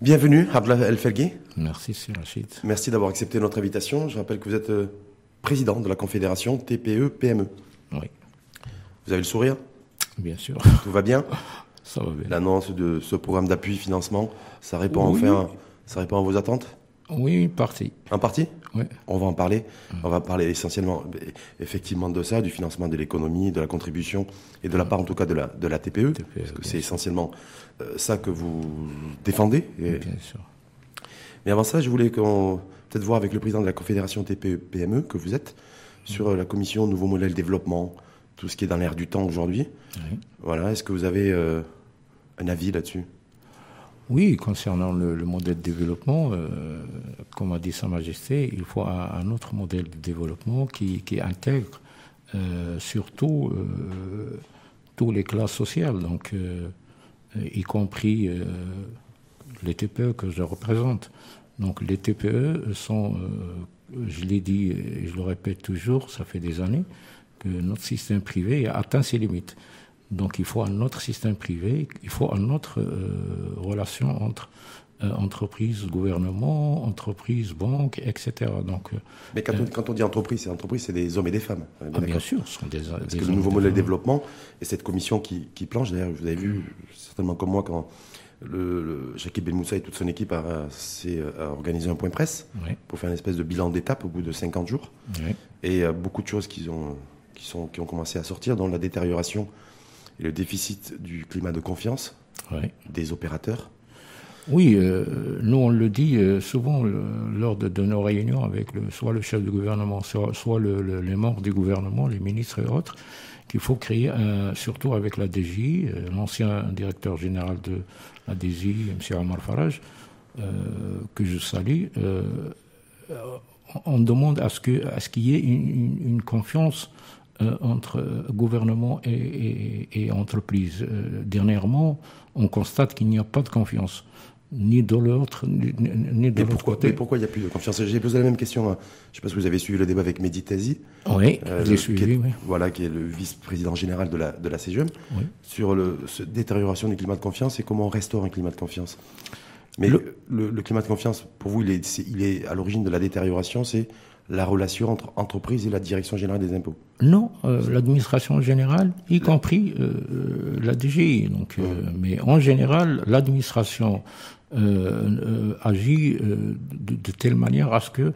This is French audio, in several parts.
Bienvenue, Abdallah El Felghi. Merci, Rachid. Merci d'avoir accepté notre invitation. Je rappelle que vous êtes euh, président de la Confédération TPE-PME. Oui, Vous avez le sourire? Bien sûr. Tout va bien? Ça va bien. L'annonce de ce programme d'appui financement, ça répond Oui. enfin, ça répond à vos attentes? Oui, parti. En partie Oui. On va en parler. On va parler essentiellement, effectivement, de ça, du financement de l'économie, de la contribution et de la part, en tout cas, de la, de la TPE. TPE, parce que c'est essentiellement euh, ça que vous défendez. Et- Bien sûr. Mais avant ça, je voulais qu'on peut-être voir avec le président de la Confédération TPE-PME E que vous êtes sur euh, la commission Nouveau Modèle Développement, tout ce qui est dans l'air du temps aujourd'hui. Voilà, est-ce que vous avez euh, un avis là-dessus? Oui, concernant le, le modèle de développement, euh, comme a dit Sa Majesté, il faut un, autre modèle de développement qui, intègre euh, surtout euh, toutes les classes sociales, donc y compris les TPE que je représente. Donc les TPE sont, je l'ai dit et je le répète toujours, ça fait des années, que notre système privé a atteint ses limites. Donc il faut un autre système privé, il faut une autre euh, relation entre euh, entreprise, gouvernement, entreprise, banque, etc. Donc, euh, Mais quand, on, quand on dit entreprise, c'est entreprise, c'est des hommes et des femmes. Bien ah, bien sûr, ce sont des, Parce des que le nouveau de modèle développement. développement et cette commission qui, qui planche, d'ailleurs, vous avez vu certainement comme moi quand le, le Ben Moussa et toute son équipe a, euh, organisé un point presse Oui, pour faire une espèce de bilan d'étape au bout de 50 jours. oui, Et beaucoup de choses qui, ont, qui, sont, qui ont commencé à sortir, dont la détérioration et le déficit du climat de confiance des opérateurs. Oui, euh, nous on le dit euh, souvent le- lors de, de nos réunions avec le, soit le chef du gouvernement, soit, soit le- le- les membres du gouvernement, les ministres et autres, qu'il faut créer, un- surtout avec la DGI, euh, l'ancien directeur général de la DGI, M. Amar Farage, que je salue, on demande à ce qu'il y ait une, une- une confiance entre euh, gouvernement et, et- et entreprise. Euh, dernièrement, on constate qu'il n'y a pas de confiance, ni de l'autre, ni, ni- de l'autre pourquoi, côté. mais pourquoi il n'y a plus de confiance? J'ai posé la même question. hein. Je ne sais pas si vous avez suivi le débat avec Mehdi Tazi, Oui, euh, j'ai suivi, qui est, oui. voilà, qui est le vice-président général de la, de la CGM, Oui. sur cette détérioration du climat de confiance et comment on restaure un climat de confiance. Mais Le- le, le climat de confiance, pour vous, il est, il est à l'origine de la détérioration, c'est la relation entre entreprise et la direction générale des impôts. Non, euh, l'administration générale, y compris euh, la DGI. Donc, euh, Mais en général, l'administration agit de, de telle manière à ce que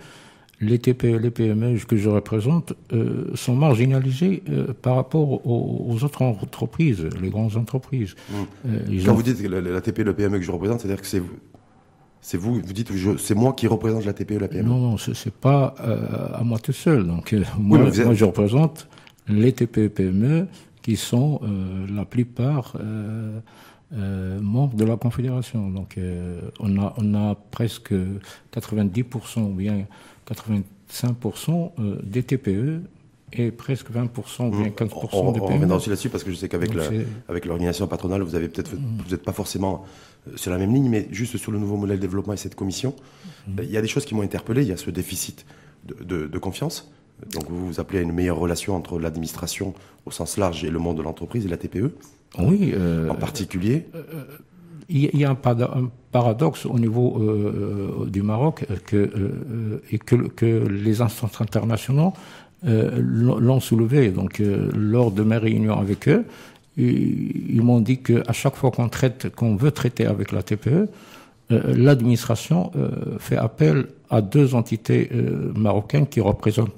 les TPE, les PME que je représente euh, sont marginalisés euh, par rapport aux, aux autres entreprises, les grandes entreprises. Euh, ils Quand ont- vous dites que la, la TPE, le PME que je représente, c'est-à-dire que c'est c'est vous, vous dites, c'est moi qui représente la TPE, la PME. Non, non, c'est pas euh, à moi tout seul. Donc, euh, moi, êtes- je représente les TPE PME qui sont euh, la plupart membres de la Confédération. Donc, on, a, on a presque 90% ou bien 85% euh, des TPE et presque 20% ou bien 15% On, des on PME. reviendra aussi là-dessus parce que je sais qu'avec avec l'organisation patronale, vous avez peut-être, vous n'êtes pas forcément euh, sur la même ligne, mais juste sur le nouveau modèle de développement et cette commission, Mm. euh, il y a des choses qui m'ont interpellé. Il y a ce déficit de, de- de confiance. Donc vous vous appelez à une meilleure relation entre l'administration au sens large et le monde de l'entreprise et la TPE Oui, euh, en particulier. Il y a- il y a un, paradoxe au niveau euh, euh, du Maroc euh, que, euh, et que, que les instances internationales euh, l'ont l'ont soulevé. Donc, euh, lors de mes réunions avec eux, ils, m'ont dit qu'à chaque fois qu'on traite, qu'on veut traiter avec la TPE, euh, l'administration euh, fait appel à deux entités euh, marocaines qui représentent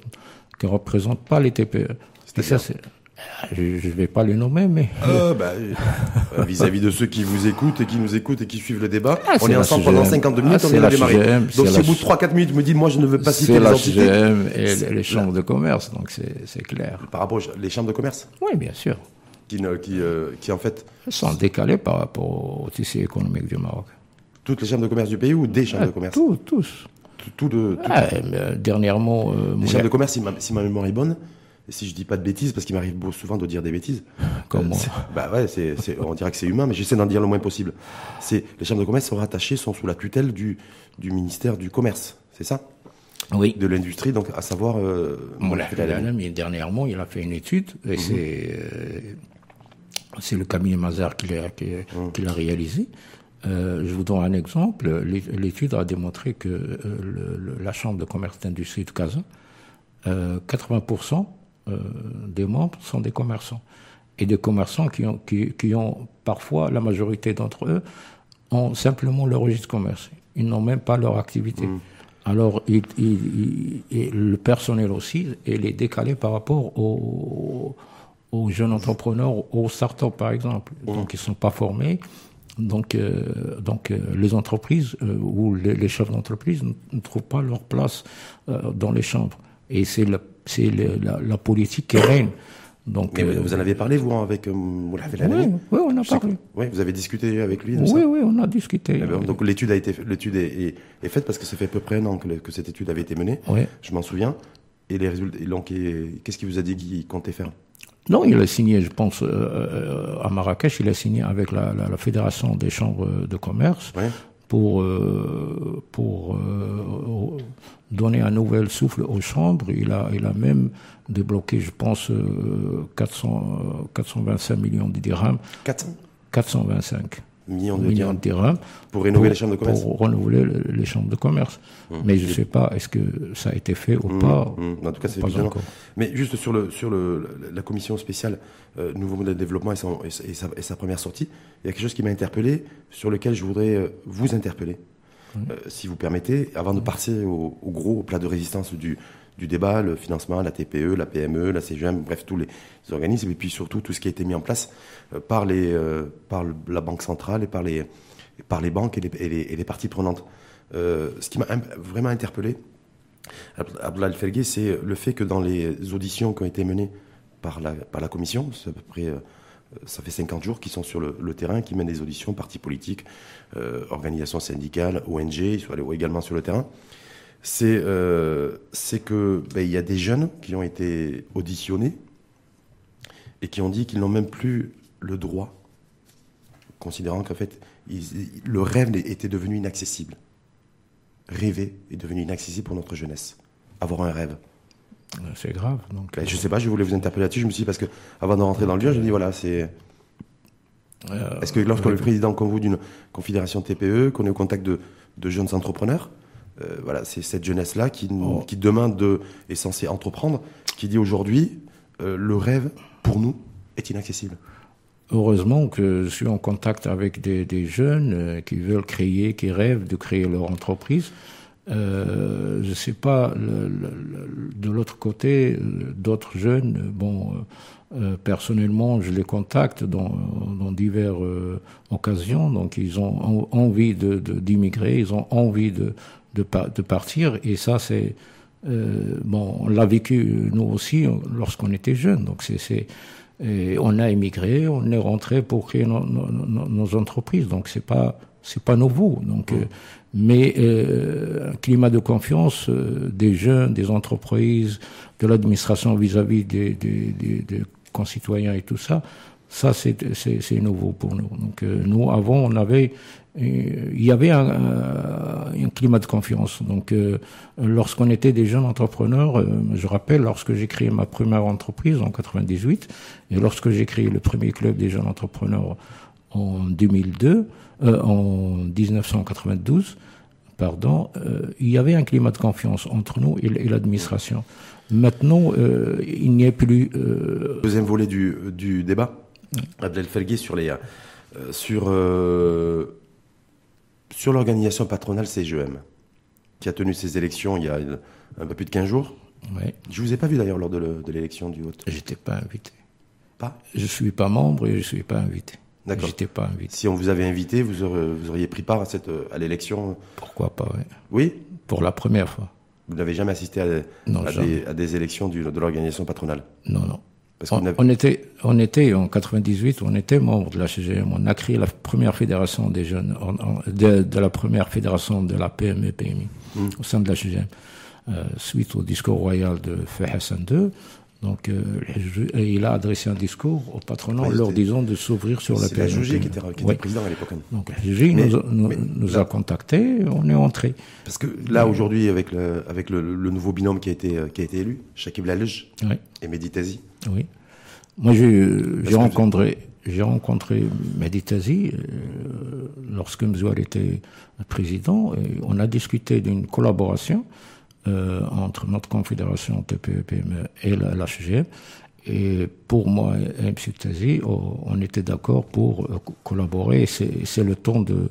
qui représentent pas les TPE. Et ça, c'est je ne vais pas les nommer, mais Euh, bah, euh, vis-à-vis de ceux qui vous écoutent et qui nous écoutent et qui suivent le débat, Ah, on est la ensemble pendant 52 minutes, Ah, on est la démarré. CGM, Donc si au bout de Ch- 3-4 minutes me dit moi je ne veux pas citer les la entités, et les chambres de commerce, donc c'est clair. par rapport aux chambres de commerce, Oui, bien sûr. qui, euh, qui en fait, sont décalées par rapport au tissu économique du Maroc. toutes les chambres de commerce du pays ou des chambres Ah, de commerce tous, tous. Tout, tout de, Ah, euh, dernièrement, euh, Les chambres de commerce, si ma, si ma mémoire est bonne, si je dis pas de bêtises, parce qu'il m'arrive souvent de dire des bêtises. C'est- Bah ouais, on dirait que c'est humain, mais j'essaie d'en dire le moins possible. C'est, les chambres de commerce sont rattachées, sont sous la tutelle du, du ministère du commerce, c'est ça? Oui. De l'industrie, donc à savoir. Euh, Abdelali. ami, dernièrement, il a fait une étude, et c'est euh, c'est le cabinet Mazar qui l'a qui- qui l'a réalisé. Euh, je vous donne un exemple. L'étude a démontré que euh, le, la Chambre de commerce d'industrie de Casa, 80% des membres sont des commerçants. Et des commerçants qui ont, qui, qui ont parfois, la majorité d'entre eux, ont simplement le registre commerce. Ils n'ont même pas leur activité. Mmh. Alors, il, il, il, le personnel aussi, il est décalé par rapport aux, aux jeunes entrepreneurs, aux startups par exemple. Mmh. Donc, ils ne sont pas formés. Donc, euh, donc euh, les entreprises euh, ou les, les chefs d'entreprise ne trouvent pas leur place euh, dans les chambres. Et c'est la, la, la, politique qui règne. Donc, Mais vous en avez parlé, vous, avec vous l'avez oui, oui, on a parlé. Oui, vous avez discuté avec lui. oui, oui, on a discuté. Eh donc l'étude a été, l'étude est, est, est, faite parce que ça fait à peu près un an que, que cette étude avait été menée. Oui. Je m'en souviens. Et les résultats, qu'est-ce qu'il vous a dit qu'il comptait faire? Non, il a signé, je pense, euh, à Marrakech, il a signé avec la, la, la Fédération des chambres de commerce ouais. pour, euh, pour euh, donner un nouvel souffle aux chambres. Il a, il a même débloqué, je pense, 400, 425 millions de dirhams. 400 425 millions de, millions de dirhams pour rénover pour, les chambres de commerce? Pour renouveler les chambres de commerce. Mmh. Mais je ne sais pas, est-ce que ça a été fait ou mmh. pas? mmh. En tout cas, c'est évidemment. Encore. Mais juste sur, le, sur le, la commission spéciale euh, Nouveau modèle de développement et, son, et, sa, et, sa, première sortie, il y a quelque chose qui m'a interpellé, sur lequel je voudrais euh, vous interpeller, euh, si vous permettez, avant de passer au, au, gros au plat de résistance du, du débat, le financement, la TPE, la PME, la CGM, bref, tous les organismes, et puis surtout tout ce qui a été mis en place euh, par, les, euh, par la Banque centrale et par les, par les banques et les, et les, et les parties prenantes. Euh, ce qui m'a vraiment interpellé, Abdullah Felgué, c'est le fait que dans les auditions qui ont été menées par la, par la commission, c'est à peu près, ça fait 50 jours qu'ils sont sur le, terrain, qui mènent des auditions, partis politiques, euh, organisations syndicales, ONG, ils sont allés également sur le terrain c'est euh, que ben, il y a des jeunes qui ont été auditionnés et qui ont dit qu'ils n'ont même plus le droit, considérant qu'en fait le rêve était devenu inaccessible. Rêver est devenu inaccessible pour notre jeunesse. Avoir un rêve. C'est grave. Donc, ben, je sais pas, je voulais vous interpeller là-dessus. Je me suis dit parce que avant de rentrer dans le dur, je me dis voilà, c'est. Euh, Est-ce que lorsqu'on est le président comme vous d'une confédération TPE, qu'on est au contact de, de jeunes entrepreneurs, euh, voilà, c'est cette jeunesse-là qui, oh. qui, demain de, est censée entreprendre, qui dit aujourd'hui, euh, le rêve, pour nous, est inaccessible. Heureusement que je suis en contact avec des, des jeunes euh, qui veulent créer, qui rêvent de créer leur entreprise. Euh, je sais pas, le, le, de l'autre côté, d'autres jeunes, bon, euh, personnellement, je les contacte dans, dans diverses euh, occasions, donc ils ont envie d'immigrer, de, ils ont envie de, de, de partir. Et ça, c'est euh, bon, on l'a vécu nous aussi lorsqu'on était jeunes. Donc c'est on a émigré, on est rentré pour créer nos, nos, nos entreprises. Donc c'est pas c'est pas nouveau. Donc, mmh. euh, mais euh, un climat de confiance euh, des jeunes, des entreprises, de l'administration vis-à-vis des, des, des, des, concitoyens et tout ça, ça c'est nouveau pour nous. Donc euh, nous avant on avait il y avait un, un, climat de confiance. Donc, euh, lorsqu'on était des jeunes entrepreneurs, euh, je rappelle, lorsque j'ai créé ma première entreprise en 98 et lorsque j'ai créé le premier club des jeunes entrepreneurs en 2002, euh, en 1992, pardon, euh, il y avait un climat de confiance entre nous et, et l'administration. Maintenant, euh, il n'y a plus. Deuxième volet du, du débat, Abdel Felgué sur les sur sur l'organisation patronale CGEM, qui a tenu ses élections il y a un peu plus de 15 jours. Ouais. Je vous ai pas vu d'ailleurs lors de l'élection du vote. J'étais pas invité. Pas? Je suis pas membre et je suis pas invité. D'accord. J'étais pas invité. Si on vous avait invité, vous auriez, vous auriez pris part à cette à l'élection. Pourquoi pas ouais. Oui. Pour la première fois. Vous n'avez jamais assisté à, non, à, jamais. des, à des, élections du, de l'organisation patronale? Non non. Parce on, on, on, était, on était en 98, on était membre de la CGM. On a créé la première fédération des jeunes, de, de la première fédération de la PME PMI Hmm. mm. au sein de la CGM. Euh, suite au discours royal de Feu Hassan II, donc euh, il a adressé un discours au patronat leur disant de s'ouvrir sur la PME. C'est la qui était, qui était ouais. président à l'époque. Donc la Juge nous, nous, nous là, a contactés, on est entré. Parce que là aujourd'hui avec le avec le, le, nouveau binôme qui a été qui a été élu, Shakib Lalej oui. et Mehdi Tazi. Oui. Moi j'ai rencontré j'ai rencontré Meditazi lorsque Mzouar était président et on a discuté d'une collaboration entre notre confédération TPE-PME et l'HGM. Et pour moi et M. Tazi, on était d'accord pour collaborer. C'est le temps de.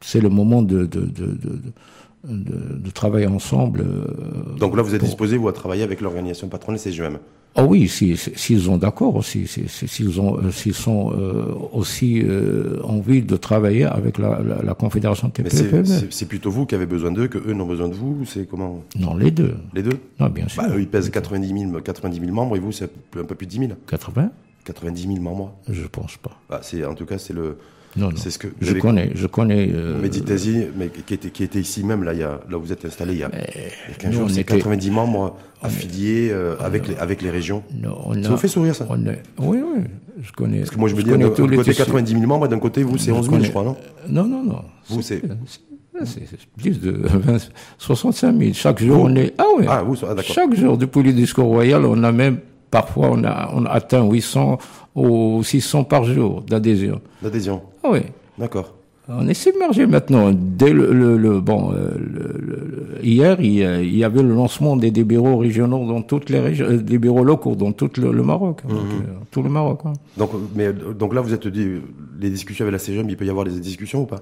c'est le moment de, de, de, de, travailler ensemble. Donc là, vous êtes disposé, vous, à travailler avec l'organisation patronale CGM ah oui, s'ils si, sont d'accord aussi, s'ils ont, euh, s'ils sont euh, aussi euh, envie de travailler avec la, la, la Confédération TPP. C'est plutôt vous qui avez besoin d'eux que eux n'ont besoin de vous. C'est comment? Non, les deux. Les deux? Non, bien sûr. Bah, eux, ils pèsent 90 000, 90 000 membres et vous, c'est un peu plus de 10 000. 80 90 000 membres. Je pense pas. Bah, c'est en tout cas, c'est le non, non. C'est ce que je connais, je connais. Euh... mais qui était, qui était ici même là, il y a, là où vous êtes installé il y a, il y a 15 jours, c'est 90 membres affiliés euh, avec les avec les régions. Non, ça vous fait sourire ça Oui, oui, je connais. Parce que moi je me dis, d'un côté 90 000 membres, et d'un côté vous c'est 11 000, je crois, non Non, non, non. Vous c'est c'est plus de 20, 65 000. Chaque jour, on est. Ah oui. Ah, vous, ah, Chaque jour, depuis le discours royal, on a même Parfois, on a, on a atteint 800 ou 600 par jour d'adhésion. D'adhésion ah Oui. D'accord. On est submergé maintenant. Dès le, le, bon, euh, hier, il, y avait le lancement des, des bureaux régionaux dans toutes les régions, euh, des bureaux locaux dans tout le, Maroc, mhm. euh, tout le Maroc. Hein. Donc, mais donc là, vous êtes dit les discussions avec la CGM, il peut y avoir des discussions ou pas?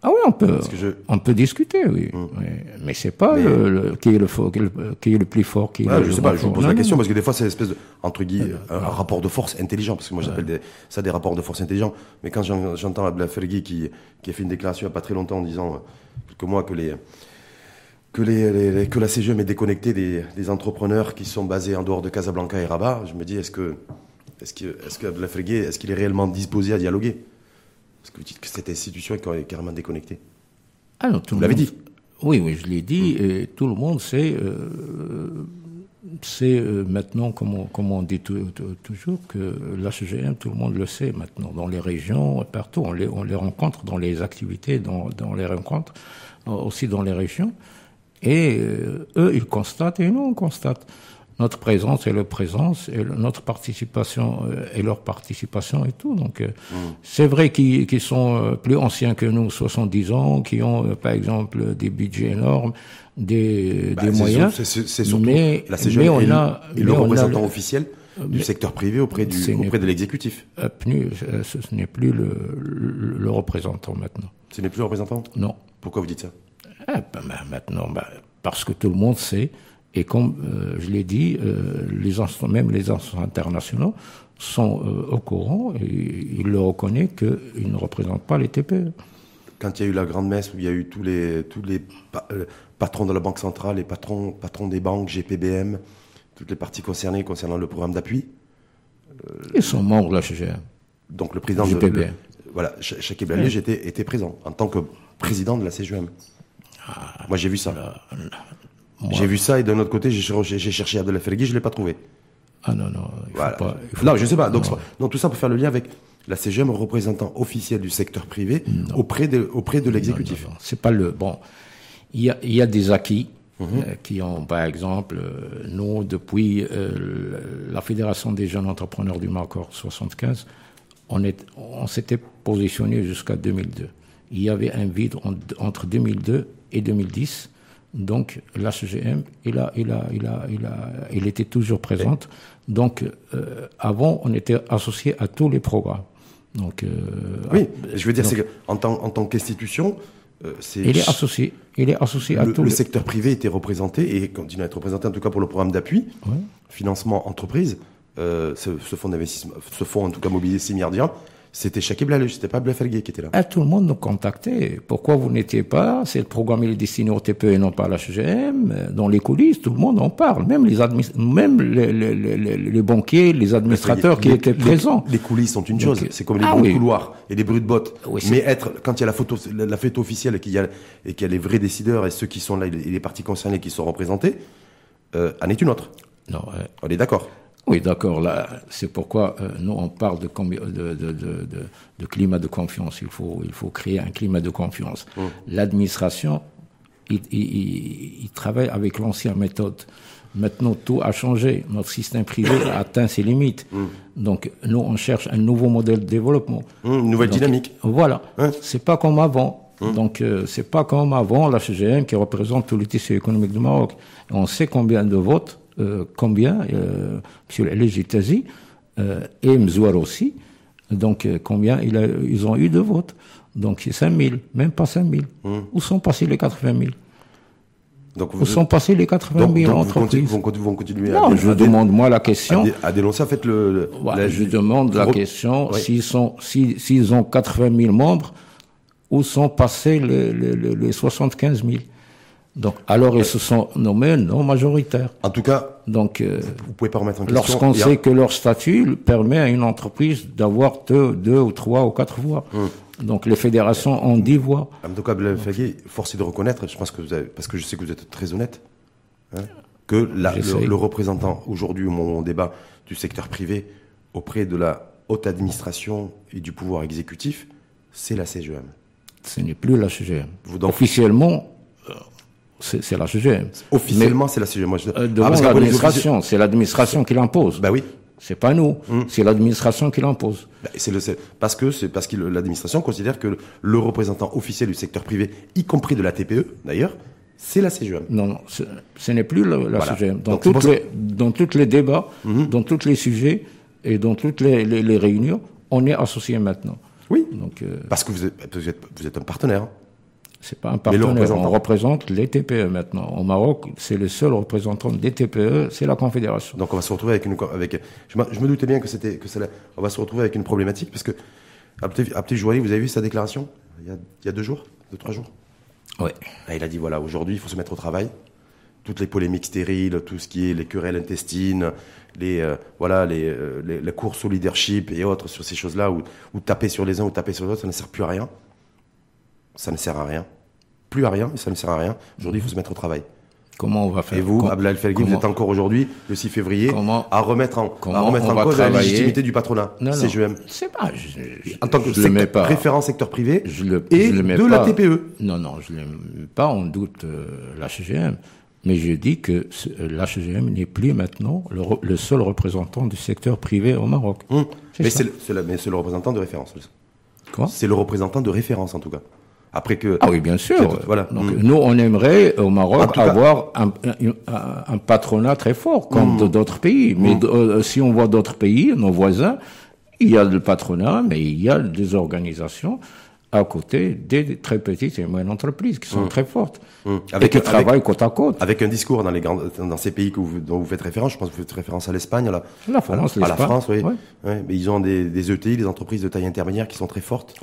Ah oui, on peut, on peut discuter, oui. Hum. oui. Mais c'est pas Le, qui est le fort, qui est le, qui est le plus fort, qui est le, je sais pas, je vous pose la question parce que des fois c'est une espèce de entre guillemets un, rapport de force intelligent parce que moi j'appelle ça des rapports de force intelligents. Mais quand j'entends Abdel Fergui qui qui a fait une déclaration il n'y a pas très longtemps en disant euh, quelques mois que les que les, que la CGM est déconnectée des, des, entrepreneurs qui sont basés en dehors de Casablanca et Rabat, je me dis est-ce que est-ce que est-ce est-ce qu'il est réellement disposé à dialoguer? Parce que vous dites que cette institution est carrément déconnectée. Ah non, tout vous l'avez dit. Oui, oui, je l'ai dit, mm. et tout le monde sait, euh, c'est euh, maintenant, comme on, comme on dit toujours, que la CGM, tout le monde le sait maintenant, dans les régions, partout, on les, on les rencontre dans les activités, dans, dans les rencontres, aussi dans les régions, et euh, eux, ils constatent, et nous, on constate notre présence et leur présence, et notre participation euh, et leur participation et tout. Donc, euh, mm. c'est vrai qu'ils sont euh, plus anciens que nous, 70 ans, qui ont, par exemple, des budgets énormes, des, bah, des moyens. C'est surtout mais, la CGM mais on a, et le représentant officiel du secteur privé auprès, du, auprès de l'exécutif. Ce, n'est plus le, le, représentant maintenant. Ce n'est plus le représentant? Non. Pourquoi vous dites ça? Ah, ben, ben, Maintenant, ben, parce que tout le monde sait et comme euh, je l'ai dit, euh, les même les instances internationaux sont euh, au courant et ils le reconnaissent qu'ils ne représentent pas les TPE. Quand il y a eu la grande messe où il y a eu tous les, tous les patrons de la Banque centrale, les patrons, patrons des banques, GPBM, toutes les parties concernées concernant le programme d'appui. Ils sont membres de la CGM. Donc le président GPBM. de. voilà, Chakib j'étais était présent en tant que président de la CGM. Ah, Moi j'ai vu ça. J'ai vu ça et d'un autre côté, j'ai cherché Abdel Fergui, je ne l'ai pas trouvé. Ah non, non. Il faut pas, non, je ne sais pas. Donc, donc, tout ça pour faire le lien avec la CGM, représentant officiel du secteur privé auprès de, auprès de l'exécutif. C'est pas le. Bon, il y a, y a des acquis. Mhm. Euh, qui ont, par exemple, euh, nous, depuis euh, la Fédération des jeunes entrepreneurs du Maroc 75, on, est, on s'était positionné jusqu'à 2002. Il y avait un vide entre 2002 et 2010 donc la CGM, il, a, il, a, il, a, il, a, il était toujours présente. Donc euh, avant, on était associé à tous les programmes. Donc, euh, oui, je veux dire, c'est tant, en tant qu'institution, euh, c'est. Il est associé. Il est associé à tout. Le secteur privé était représenté et continue à être représenté, en tout cas pour le programme d'appui, financement entreprise, ce, ce, fonds d'investissement, ce fonds en tout cas mobilisé 6 milliards c'était Shakib Lalou, c'était pas Blefelgué qui était là. Ah, tout le monde nous contactait. Pourquoi vous n'étiez pas? C'est le programme il est destiné au TPE et non pas à la HGM. Dans les coulisses, tout le monde en parle. Même les même les, les, les, les banquiers, les administrateurs qui étaient présents. Les coulisses sont une chose. C'est comme les ah, couloirs et les bruits de bottes. Mais être quand il y a la photo, la, fête officielle et qu'il y a et qu'il y a les vrais décideurs et ceux qui sont là et les parties concernées qui sont représentés, euh, en est une autre. Non. On est d'accord. Oui, d'accord. Là, c'est pourquoi euh, nous on parle de, de, de, de, climat de confiance. Il faut, il faut créer un climat de confiance. Mmh. L'administration, il, il, il, travaille avec l'ancienne méthode Maintenant, tout a changé. Notre système privé a atteint ses limites. Mm. Donc, nous, on cherche un nouveau modèle de développement. Mm, une nouvelle dynamique. Voilà. Hein? C'est pas comme avant. Donc, euh, c'est pas comme avant la CGM qui représente tout le tissu économique du Maroc. on sait combien de votes, combien, euh, M. El euh, et Mzouar aussi. Donc, euh, combien il a, ils ont eu de votes. Donc, c'est 5 000, même pas 5 000. Où sont passés les 80 000 donc vous, Où sont passés les 80 000 entreprises? vont, vont continuer non, je demande moi la question. À, dénoncer, en fait, le. je demande la question s'ils sont, s'ils ont 80 000 membres, où sont passés les, les, les 75 000 donc, alors ils se sont nommés non majoritaires. En tout cas, donc, euh, vous pouvez pas remettre en question. Lorsqu'on sait que leur statut permet à une entreprise d'avoir deux, deux ou trois ou quatre voix. Hum. Donc les fédérations ont dix voix. En tout cas, force est de reconnaître, je pense que vous avez, parce que je sais que vous êtes très honnête, hein, que la, le, représentant aujourd'hui au moment débat du secteur privé auprès de la haute administration et du pouvoir exécutif, c'est la CGM. Ce n'est plus la CGM. Vous, Officiellement, c'est la CGM. Officiellement, c'est la CGM. Moi, je... euh, ah, l'administration, c'est l'administration qui l'impose. Bah oui. C'est pas nous, hum. c'est l'administration qui l'impose. Bah, c'est le parce que c'est parce que l'administration considère que le représentant officiel du secteur privé, y compris de la TPE d'ailleurs, c'est la CGM. Non, non, ce n'est plus la, CGM. Dans, toutes les, dans tous les débats, hum. dans tous les sujets et dans toutes les, les, réunions, on est associé maintenant. Oui. Donc, euh... parce que vous êtes, vous êtes, vous êtes un partenaire. C'est pas un partenaire. On représente les TPE maintenant. Au Maroc, c'est le seul représentant des TPE, c'est la Confédération. Donc on va se retrouver avec une, avec, je, me doutais bien que c'était, que c'est on va se retrouver avec une problématique parce que, Abdel Jouari, vous avez vu sa déclaration? Il y, a, il y a deux jours, deux, trois jours? Oui. Il a dit voilà, aujourd'hui, il faut se mettre au travail. Toutes les polémiques stériles, tout ce qui est les querelles intestines, les, euh, voilà, les, euh, les, la course au leadership et autres sur ces choses-là, où taper sur les uns ou taper sur les autres, ça ne sert plus à rien ça ne sert à rien. Plus à rien, et ça ne sert à rien. Aujourd'hui, il faut se mettre au travail. Comment on va faire Et vous, Abdel Felgui, vous êtes encore aujourd'hui, le 6 février, à remettre en, à remettre en cause la légitimité du patronat, non, CGM. C'est pas, je, en tant que secteur, référent secteur privé je le, et je le de la TPE. Non, non, je ne mets pas en doute euh, la CGM. Mais je dis que la CGM n'est plus maintenant le, seul représentant du secteur privé au Maroc. Hum. Mais c'est le, le représentant de référence. Quoi? C'est le représentant de référence en tout cas. Après que. Ah oui, bien sûr. Voilà. Donc, mm. nous, on aimerait au Maroc avoir un, un, patronat très fort, comme mm. d'autres pays. Mais mm. euh, si on voit d'autres pays, nos voisins, il y a le patronat, mais il y a des organisations à côté des très petites et moyennes entreprises qui sont très fortes avec, et qui travaillent côte à côte. Avec un discours dans les grands, dans ces pays que vous, dont vous faites référence, je pense que vous faites référence à l'Espagne, là. La France, à la France, oui. mais ils ont des, des, ETI, des entreprises de taille intermédiaire qui sont très fortes.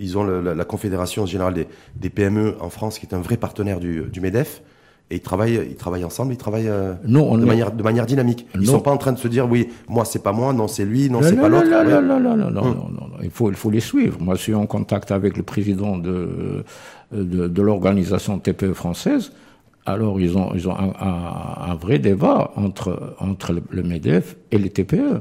Ils ont la, la, Confédération générale des, des, PME en France, qui est un vrai partenaire du, du Medef. Et ils travaillent, ils travaillent ensemble, ils travaillent euh, de, manière, de manière dynamique. Ils ne sont pas en train de se dire, oui, moi c'est pas moi, non c'est lui, non, c'est pas l'autre. Non, non, non, non, non, non, non, il faut, il faut les suivre. Moi, je suis en contact avec le président de, de, de l'organisation TPE française. Alors, ils ont, ils ont un, un, un vrai débat entre, entre le, MEDEF et les TPE.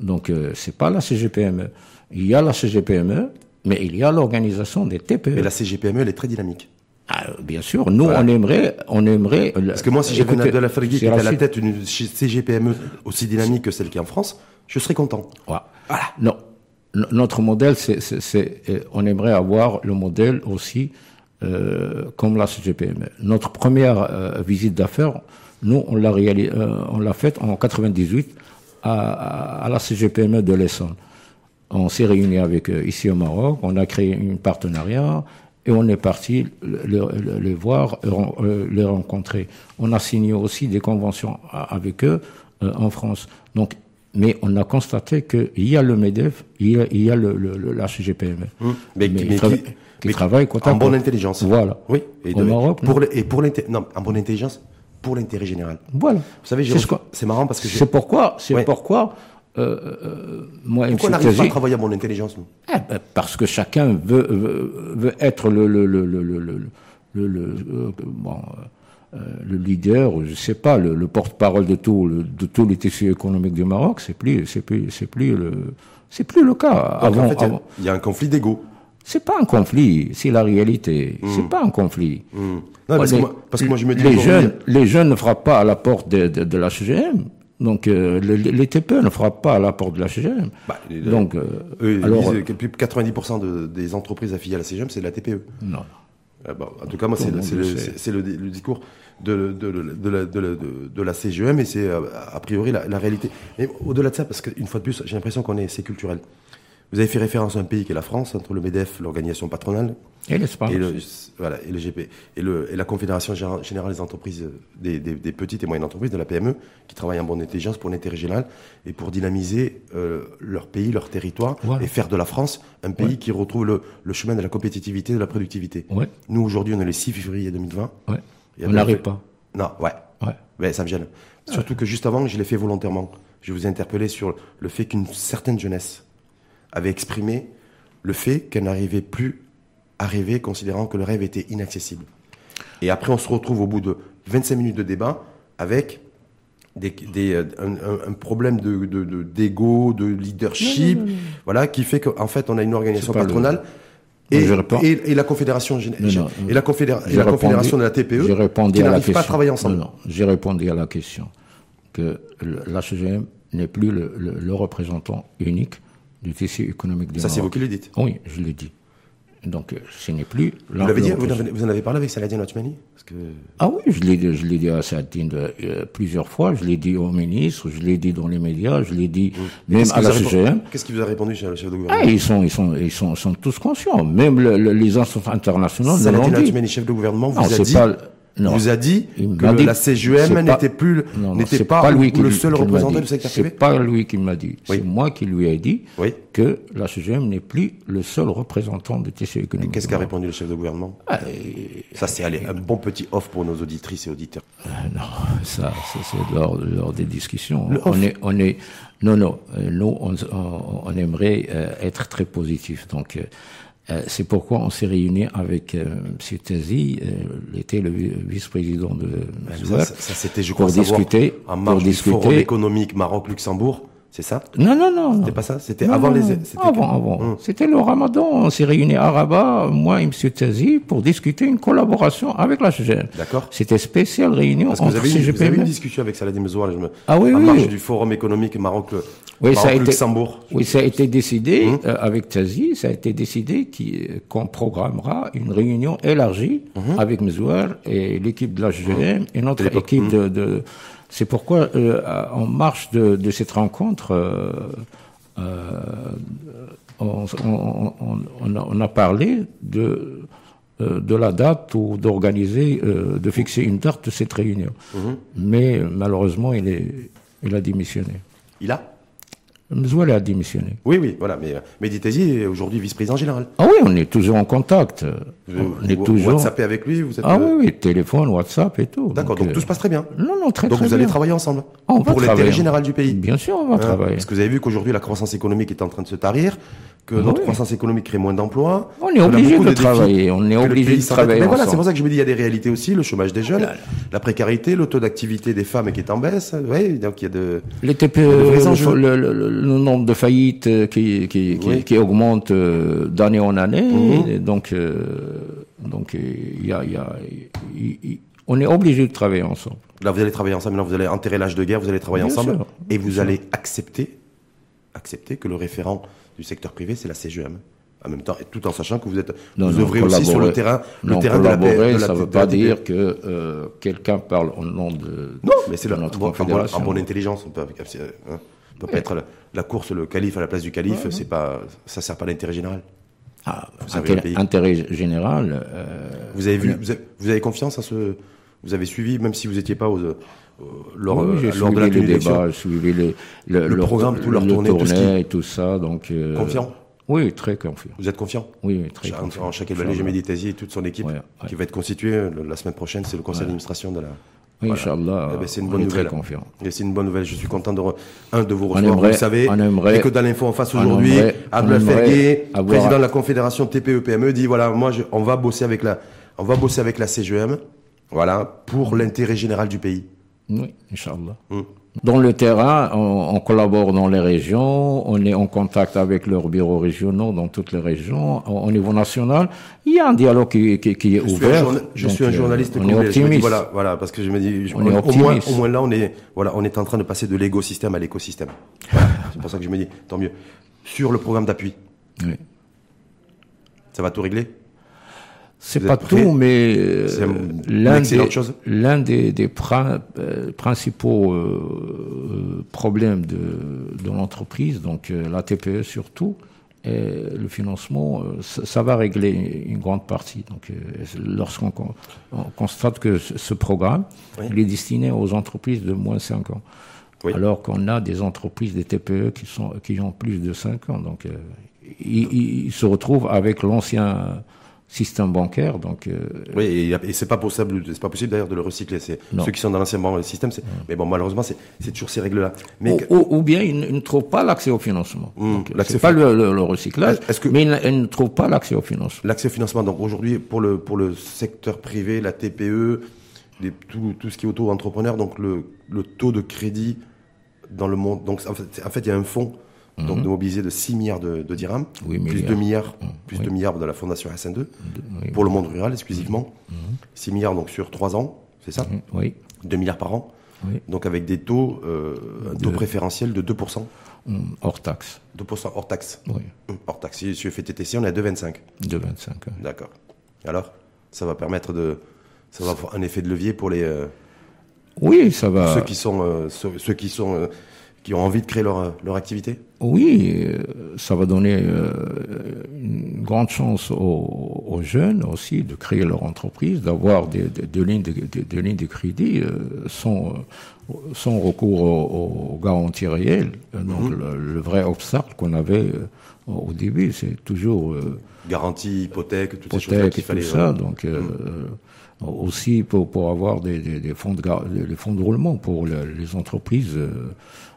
Donc, euh, c'est pas la CGPME. Il y a la CGPME, mais il y a l'organisation des TPE. Mais la CGPME, elle est très dynamique. Ah, bien sûr, nous on aimerait, on aimerait. Parce que moi, si j'avais de la Fergie qui est à la tête d'une CGPME aussi dynamique que celle qui est en France, je serais content. Voilà. Non, notre modèle, c'est, euh, on aimerait avoir le modèle aussi euh, comme la CGPME. Notre première euh, visite d'affaires, nous on l'a réalisé, euh, on l'a faite en 98 à, à, la CGPME de l'Essonne. On s'est réunis avec eux ici au Maroc, on a créé un partenariat et on est parti les voir, euh, les rencontrer. On a signé aussi des conventions avec eux euh, en France. Donc, mais on a constaté qu'il y a le MEDEF, il y a, il y a le, le, la CGPM. Mais, mais, mais, qui, travaille en bonne intelligence. Voilà. Oui. Et Maroc. Pour et pour non, en bonne intelligence, pour l'intérêt général. Voilà. Vous savez, c'est marrant parce que c'est pourquoi, c'est pourquoi euh, euh, moi, Pourquoi on n'arrive pas à travailler à mon intelligence nous eh ben, Parce que chacun veut, veut, être le, le, le, le, le, le euh, bon, euh, le leader, je sais pas, le, porte-parole de tout, de tous les tissus économiques du Maroc. C'est plus, c'est plus, c'est plus le, c'est plus le cas. Avant, en fait, il y a un conflit d'ego. C'est pas un conflit, c'est la réalité. C'est pas un conflit. Non, parce, les, que moi, parce que moi, je me dis les jeunes, les jeunes ne frappent pas à la porte de, de, de la CGM. Donc euh, le- les TPE ne frappent pas à la porte de la CGM. Bah, Donc euh, Eux, ils alors disent que plus de 90% de- des entreprises affiliées à la CGM, c'est de la TPE. non. Euh, bon, en tout cas, moi, c'est le discours de, de, de, de la, de, CGM et c'est euh, a priori la, la réalité. Mais au-delà de ça, parce qu'une fois de plus, j'ai l'impression qu'on est c'est culturel. Vous avez fait référence à un pays qui est la France, entre le MEDEF, l'organisation patronale, Et l'espace. et le, voilà, et le GP, et, le, et la Confédération Générale des entreprises, des, des, des petites et moyennes entreprises, de la PME, qui travaillent en bonne intelligence pour l'intérêt général et pour dynamiser euh, leur pays, leur territoire, Voilà. et faire de la France un pays qui retrouve le, le chemin de la compétitivité, de la productivité. Ouais, Nous, aujourd'hui, on est le 6 février 2020. ouais. On n'arrive pas. Non, ouais. Ouais. Ouais, ça me gêne. Surtout que juste avant, je l'ai fait volontairement. Je vous ai interpellé sur le fait qu'une certaine jeunesse avait exprimé le fait qu'elle n'arrivait plus à rêver, considérant que le rêve était inaccessible. Et après, on se retrouve au bout de 25 minutes de débat avec des, des, euh, un, problème de de- de- d'ego, de, leadership, voilà, qui fait qu'en fait, on a une organisation le- patronale. Et, et, et la confédération gén- Non, non, et la, et la répondu- confédération de la TPE j'ai répondu qui à la question. pas à travailler ensemble. Non, non, j'ai répondu à la question que le- la CGM n'est plus le, le- le représentant unique du tissu économique du Ça, c'est vous qui le dites? Oui, je l'ai dit. Donc, euh, ce n'est plus... Vous l'avez dit, vous, en avez- vous en avez parlé avec Saladin Otmani que Ah oui, je l'ai dit, je l'ai dit à Sadine euh, plusieurs fois, je l'ai dit au ministre, je l'ai dit dans les médias, je l'ai dit même Qu'est-ce à la CGM. Qu'est-ce qu'il vous a répondu, le chef de Ah, gouvernement ils sont, ils sont, ils sont, sont tous conscients. Même le- le- les instances internationales Saladin. Otmani, chef de gouvernement, vous Non, a dit, pas le- non. vous a dit que dit- la CGM c'est n'était plus, le- Non, non, n'était c'est pas, lui qui le seul qui représentant du secteur C'est privé. pas lui qui m'a dit. Oui. C'est moi qui lui ai dit Oui. que la CGM n'est plus le seul représentant du tissu économique. Qu'est-ce qu'a répondu le chef de gouvernement Ah, et- Ça, c'est un bon petit off pour nos auditrices et auditeurs. Euh, non, ça, ça, c'est lors, lors des discussions. Le on off. est, on est, non, non, euh, nous, on, on- on aimerait euh, être très positif. Donc, euh, c'est pourquoi on s'est réunis avec euh, M. Tazi, euh, il était le vi- vice-président de Ça, Zouer, ça, ça, c'était, je pour crois, savoir, discuter, en pour marge du forum économique Maroc-Luxembourg, c'est ça? Non, non, non. C'était pas ça? C'était avant non, les... c'était Avant, avant. Hum. C'était le ramadan. On s'est réunis à Rabat, moi et M. Tazi, pour discuter une collaboration avec la CGM. D'accord. C'était spéciale réunion Parce que vous avez, eu, vous avez eu CGPM. une discussion avec Saladin Mezouar, je me... Ah oui, en oui. marge du forum économique Maroc, Oui, ça a été- Maroc-Luxembourg. Oui, ça a été décidé Hum. euh, avec Tazi, ça a été décidé euh, qu'on programmera une réunion élargie Hum. avec Mezouar et l'équipe de la GGM et notre équipe de. de- c'est pourquoi, euh, en marche de, de cette rencontre, euh, on, on- on- on a, parlé de de la date ou d'organiser, de fixer une date de cette réunion. Mais malheureusement, il, est, il a démissionné. Il a Mzoual a démissionné. Oui, oui, voilà. Mais euh, Mehdi Taizi est aujourd'hui vice-président général. Ah oui, on est toujours en contact. Vous, on est vous toujours. WhatsAppez avec lui vous êtes, Ah euh, oui, oui, téléphone, WhatsApp et tout. D'accord, donc, euh, tout se passe très bien. Non, non, très Donc très vous allez bien. travailler ensemble Ah, on pour l'intérêt général du pays. Bien sûr, on va Hein, travailler. Parce que vous avez vu qu'aujourd'hui la croissance économique est en train de se tarir, que Ah notre croissance économique crée moins d'emplois. On est obligé de travailler, on est obligé de travailler Mais voilà, c'est pour ça que je me dis il y a des réalités aussi, le chômage des jeunes, la précarité, le taux d'activité des femmes qui est en baisse. Oui, donc il y a de. Les TPE, le, nombre de faillites euh, qui, qui, qui, Oui. qui augmente euh, d'année en année. Mhm. Donc, euh, donc il y a, y on est obligé de travailler ensemble. Là, vous allez travailler ensemble. Maintenant, vous allez enterrer l'âge de guerre. Vous allez travailler Bien ensemble sûr, et vous sûr. allez accepter, accepter que le référent du secteur privé, c'est la CGM. En même temps, et tout en sachant que vous êtes, Non, vous non, œuvrez aussi sur le terrain, le non, terrain de la paix. ça ne veut pas dire que euh, quelqu'un parle au nom de. Non, mais c'est la- notre en, en en bonne intelligence. On peut, hein, on peut pas être la, la course, le calife à la place du calife. c'est pas, ça sert pas à l'intérêt général. Ah, le intérêt, intérêt général. euh, Vous avez vu, vous avez, vous avez confiance à ce, vous avez suivi, même si vous n'étiez pas aux, aux- lors, oui, lors de la j'ai suivi les, le, Le leur- programme, tout leur le tournée, tout ce qui- tournée et tout ça. Donc, euh, Confiant? Oui, très confiant. Vous êtes confiant? Oui, très confiant. en chaque évalué, j'ai et toute son équipe Ouais, ouais. qui va être constituée le- la semaine prochaine, c'est le conseil d'administration de la. Voilà. Inch'Allah, Eh ben, c'est une on bonne nouvelle. confiant. Et c'est une bonne nouvelle. Je suis content de, re- un, de vous recevoir. aimerait- vous le savez. aimerait- et que dans l'info en face aujourd'hui, Abdel Fergué, avoir- président de la confédération TPE-PME, E, dit voilà, moi, je- on va bosser avec la, on va bosser avec la CGM, voilà, pour l'intérêt général du pays. Oui, Inch'Allah. Hum. Dans le terrain, on, collabore dans les régions, on est en contact avec leurs bureaux régionaux dans toutes les régions. Au, niveau national, il y a un dialogue qui, qui, est ouvert. je suis un euh, journaliste on est optimiste. voilà, voilà, parce que je me dis, on est au, moins, au moins là, on est, voilà, on est en train de passer de l'écosystème à l'écosystème. C'est pour ça que je me dis, tant mieux. Sur le programme d'appui, oui. ça va tout régler? C'est pas tout, mais euh, l'un des, l'un des, des euh, principaux euh, problèmes de, de l'entreprise, donc la TPE surtout, et le financement, ça, va régler une grande partie. Donc, lorsqu'on constate que ce programme, il est destiné aux entreprises de moins de 5 ans, alors qu'on a des entreprises, des TPE qui sont qui ont plus de 5 ans, donc ils, ils se retrouvent avec l'ancien système bancaire. Donc, euh, oui, et, c'est pas possible, c'est pas possible d'ailleurs de le recycler. C'est ceux qui sont dans l'ancien système. Mais bon, malheureusement, c'est toujours ces règles-là. Ou, bien ils, ne trouvent pas l'accès au financement. Mmh, c'est pas le, recyclage, mais ils, ne trouvent pas l'accès au financement. L'accès au financement. Donc aujourd'hui, pour le pour le secteur privé, la TPE, les, tout, tout ce qui est auto-entrepreneur, donc le, le taux de crédit dans le monde. Donc en fait, en fait, il y a un fonds donc mhm. de mobiliser de 6 milliards de, dirhams, plus 2 milliards, mhm. plus milliards de la fondation SN2, pour le monde rural exclusivement. 6 mhm. milliards donc sur 3 ans, c'est ça? Oui. 2 milliards par an. Donc avec des taux, euh, un taux préférentiel de 2%. Hors taxe. 2% hors taxe. Oui. Hors taxe. Si je fais TTC, on est à 2,25. 2,25. D'accord. Alors, ça va permettre de, ça va avoir un effet de levier pour les. Euh, oui, ça va. Ceux qui sont, euh, ceux, qui sont qui ont envie de créer leur, leur activité Oui, euh, ça va donner euh, une grande chance aux, aux, jeunes aussi de créer leur entreprise, d'avoir des, des, lignes, de, lignes de crédit euh, sans, sans recours aux, garanties réelles. Donc mhm. le, vrai obstacle qu'on avait au début, c'est toujours... Garantie, hypothèque, toutes ces choses qu'il fallait... ça, donc... Mhm. aussi pour, pour avoir des, des, fonds de, des fonds de roulement pour les entreprises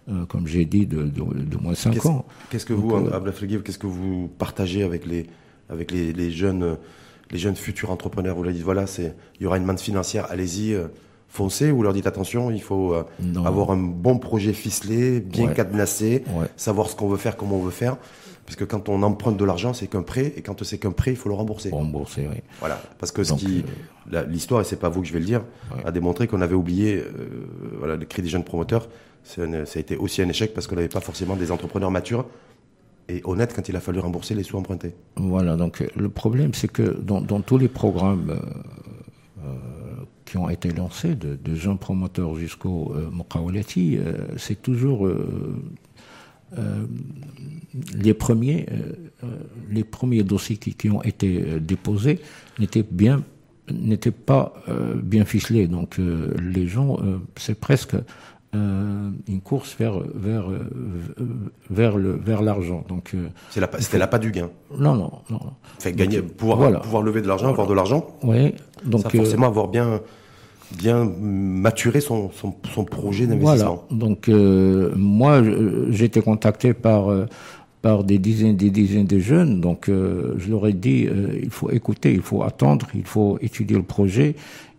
euh, comme j'ai dit, de, de, moins 5 ans. Qu'est-ce que vous, euh, qu'est-ce que vous partagez avec les, avec les, les, jeunes, les jeunes futurs entrepreneurs? Vous leur dites, voilà, il y aura une manne financière, allez-y, euh, foncez, ou leur dites, attention, il faut avoir un bon projet ficelé, bien cadenassé, savoir ce qu'on veut faire, comment on veut faire. Parce que quand on emprunte de l'argent, c'est qu'un prêt, et quand c'est qu'un prêt, il faut le rembourser. Rembourser, oui. Voilà, parce que ce qui, l'histoire, et c'est pas vous que je vais le dire, a démontré qu'on avait oublié, voilà, le crédit jeunes promoteurs ça a été aussi un échec parce qu'on n'avait pas forcément des entrepreneurs matures et honnêtes quand il a fallu rembourser les sous empruntés. Voilà, donc euh, le problème c'est que dans, tous les programmes euh, euh, qui ont été lancés, de, jeunes promoteurs jusqu'au euh, c'est toujours les premiers, les premiers dossiers qui, qui ont été déposés n'étaient bien n'étaient pas bien ficelés. Donc les gens, c'est presque euh, une course vers vers euh, vers le vers l'argent. Donc euh, c'est la c'était la pas du gain. Non non non. Fait gagner pouvoir pouvoir lever de l'argent, avoir de l'argent. Oui. Donc ça, forcément avoir bien bien maturé son son, son projet d'investissement. Voilà. Donc moi j'ai été contacté par par des dizaines des dizaines de jeunes. Donc je leur ai dit il faut écouter, il faut attendre, il faut étudier le projet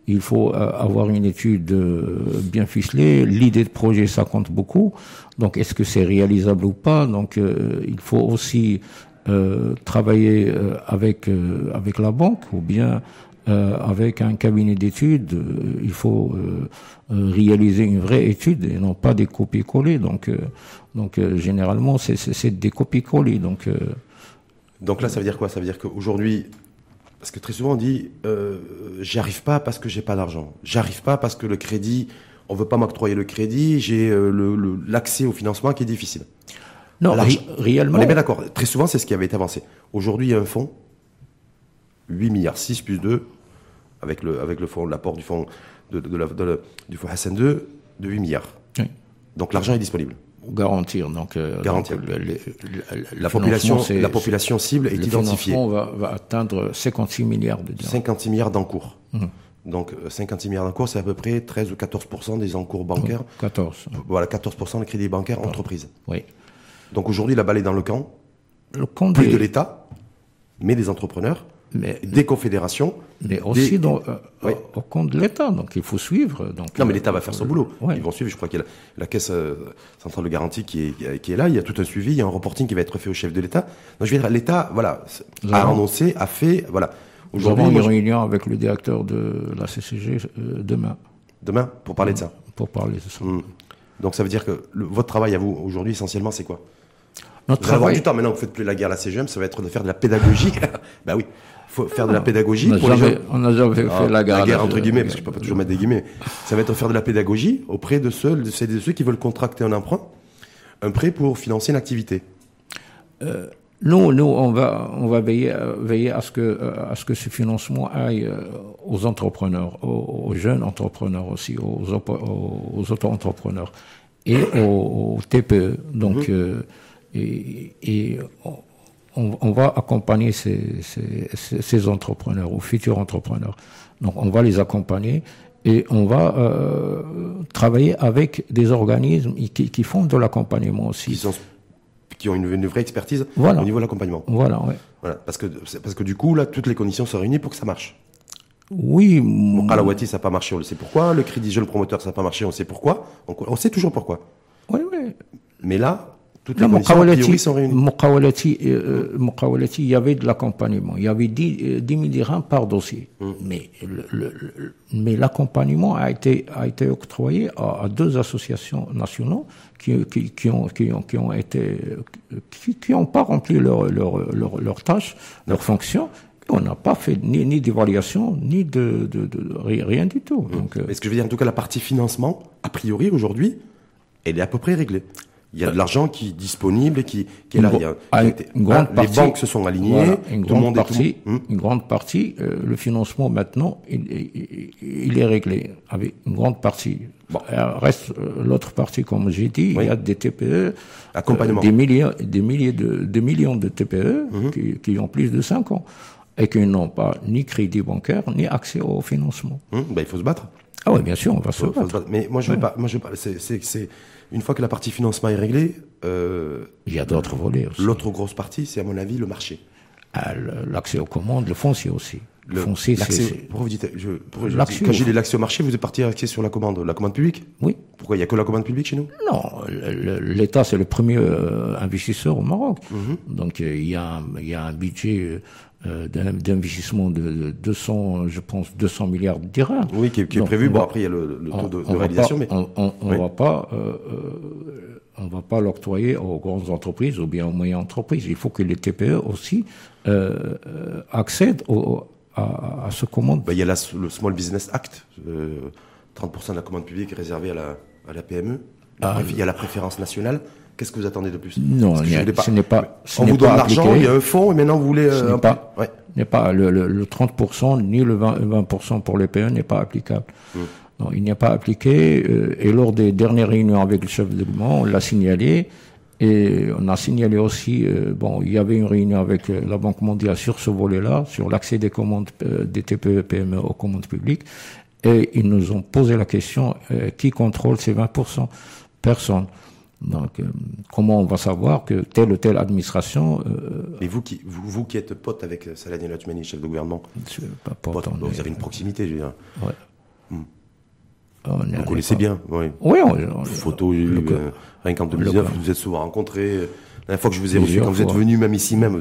il faut euh, avoir une étude euh, bien ficelée. L'idée de projet, ça compte beaucoup. Donc, est-ce que c'est réalisable ou pas? Donc, euh, il faut aussi travailler avec avec la banque ou bien avec un cabinet d'études. il faut réaliser une vraie étude et non pas des copies-coller. Donc, donc généralement, c'est des copies-coller. Donc donc là, ça veut dire quoi? Ça veut dire qu'aujourd'hui, parce que très souvent on dit euh, j'y arrive pas parce que j'ai pas d'argent. J'arrive pas parce que le crédit, on veut pas m'octroyer le crédit, j'ai euh, l'accès au financement qui est difficile. Non, réellement. On est bien d'accord. Très souvent, c'est ce qui avait été avancé. Aujourd'hui, il y a un fonds, 8 milliards 6 plus 2, avec le, avec le fonds, l'apport du fonds, de, du fonds Hassan 2, de 8 milliards. Donc l'argent est disponible garantir. Donc, euh, la, population, la population cible est identifiée. Le va, va atteindre 56 milliards de dirhams. 56 milliards d'encours. Mmh. Donc 56 euh, milliards d'encours, c'est à peu près 13 ou 14 des encours bancaires. 14. Voilà, 14% des crédits bancaires entreprises. Oui. Donc aujourd'hui, la balle est dans le camp. Le camp plus de l'État, mais des entrepreneurs. Mais, des confédérations. Mais aussi dans, euh, au compte de l'État. Donc il faut suivre. Donc, non, mais l'État va faire son boulot. Ils vont suivre. Je crois qu'il y a la, caisse centrale de garantie qui est, qui est là. Il y a tout un suivi. Il y a un reporting qui va être fait au chef de l'État. Donc je veux dire, l'État, voilà, a annoncé, a fait, voilà. Nous avons une réunion avec le directeur de la CCG demain. Demain, pour parler de ça. Pour parler de ça. Hmm. Donc ça veut dire que votre travail à vous aujourd'hui essentiellement c'est quoi Notre vous travail. du temps maintenant vous faites plus la guerre à la CGM, ça va être de faire de la pédagogie. bah oui, faut faire de la pédagogie on pour les gens. On a jamais fait ah, la guerre. La guerre entre guillemets parce que je peux pas toujours mettre des guillemets. Ça va être de faire de la pédagogie auprès de ceux, de ceux qui veulent contracter un emprunt, un prêt pour financer une activité. Euh, nous, nous, on va, on va veiller, veiller à ce que, à ce que ce financement aille euh, aux entrepreneurs, aux, jeunes entrepreneurs aussi, aux, aux auto-entrepreneurs et aux, TPE. Donc, mhm. euh, et, on, on, va accompagner ces, ces, ces, entrepreneurs, ou futurs entrepreneurs. Donc, on va les accompagner et on va euh, travailler avec des organismes qui, qui font de l'accompagnement aussi qui ont une, vraie expertise au niveau de l'accompagnement. Voilà, ouais. Voilà, parce que parce que du coup là, toutes les conditions sont réunies pour que ça marche. Oui. Bon, Kalawati, ça n'a pas marché, on le sait pourquoi. Le Crédit Jeune Promoteur, ça n'a pas marché, on sait pourquoi. On, on sait toujours pourquoi. Oui, oui. Mais là, toutes les conditions sont réunies. Mokawalati, euh, euh il y avait de l'accompagnement. Il y avait 10, 10 000 dirhams par dossier. Hum. Mais, le, mais l'accompagnement a été, a été octroyé à, deux associations nationales qui, qui, qui, ont, qui, ont, qui ont été, qui, qui ont pas rempli leur, leur, leur, leur tâche, leur fonction. On n'a pas fait ni, ni d'évaluation, ni de, de, de, rien du tout. Hum. Donc, euh, ce que je veux dire, en tout cas, la partie financement, a priori, aujourd'hui, elle est à peu près réglée. Il y a de l'argent qui est disponible et qui, qui est là. une grande les banques se sont alignées. une, grande partie, hum. une grande partie, euh, le financement maintenant, il, il, est réglé avec une grande partie. Bon, reste euh, l'autre partie, comme j'ai dit, il y a des TPE, Accompagnement. des milliers, des milliers de, des millions de TPE hum. qui, qui, ont plus de 5 ans et qui n'ont pas ni crédit bancaire ni accès au financement. Hum, ben, il faut se battre. Ah oui, bien sûr, on va se, battre. Mais moi, je vais pas, moi, je vais pas, c'est, une fois que la partie financement est réglée, euh, il y a d'autres volets aussi. L'autre grosse partie, c'est à mon avis le marché. Ah, l'accès aux commandes, le foncier aussi. Le, foncier, c'est. Pourquoi vous dites je, Quand j'ai l'accès au marché, vous êtes parti accès sur la commande, la commande publique Oui. Pourquoi il n'y a que la commande publique chez nous? Non, l'État c'est le premier euh, investisseur au Maroc. Mhm. Donc euh, il y, a, il y a un budget euh, d'investissement de 200, je pense, 200 milliards de dirhams. Oui, qui, est prévu. Bon, après, il y a le, taux de, réalisation, mais on, ne va pas, on va pas l'octroyer aux grandes entreprises ou bien aux moyennes entreprises. Il faut que les TPE aussi euh, accèdent au, à, à, ce commande. Bah, il y a le Small Business Act, 30% de la commande publique est réservée à la, à la PME. Ah, il y a la préférence nationale. Qu'est-ce que vous attendez de plus? Non, ce n'est pas. on vous donne l'argent, il y a un fonds, et maintenant vous voulez. Ce euh, n'est pas. Ouais. N'est pas le, le, le, 30% ni le 20%, pour les PE n'est pas applicable. Hmm. Non, il n'y a pas appliqué. Euh, et lors des dernières réunions avec le chef de gouvernement, on l'a signalé. Et on a signalé aussi, euh, bon, il y avait une réunion avec la Banque mondiale sur ce volet-là, sur l'accès des commandes des TPE PME aux commandes publiques. Et ils nous ont posé la question qui contrôle ces 20% Personne. Donc, euh, comment on va savoir que telle ou telle administration. Euh, Mais vous qui, vous, qui êtes pote avec Saladin Latmani, chef de gouvernement, pas pote, vous avez une proximité, je veux dire. Ouais. Hmm. Vous connaissez bien, oui. Oui, on, Photo, euh, rien qu'en 2019, vous vous êtes souvent rencontrés. La dernière fois que je vous ai reçu, quand vous êtes venu même ici même,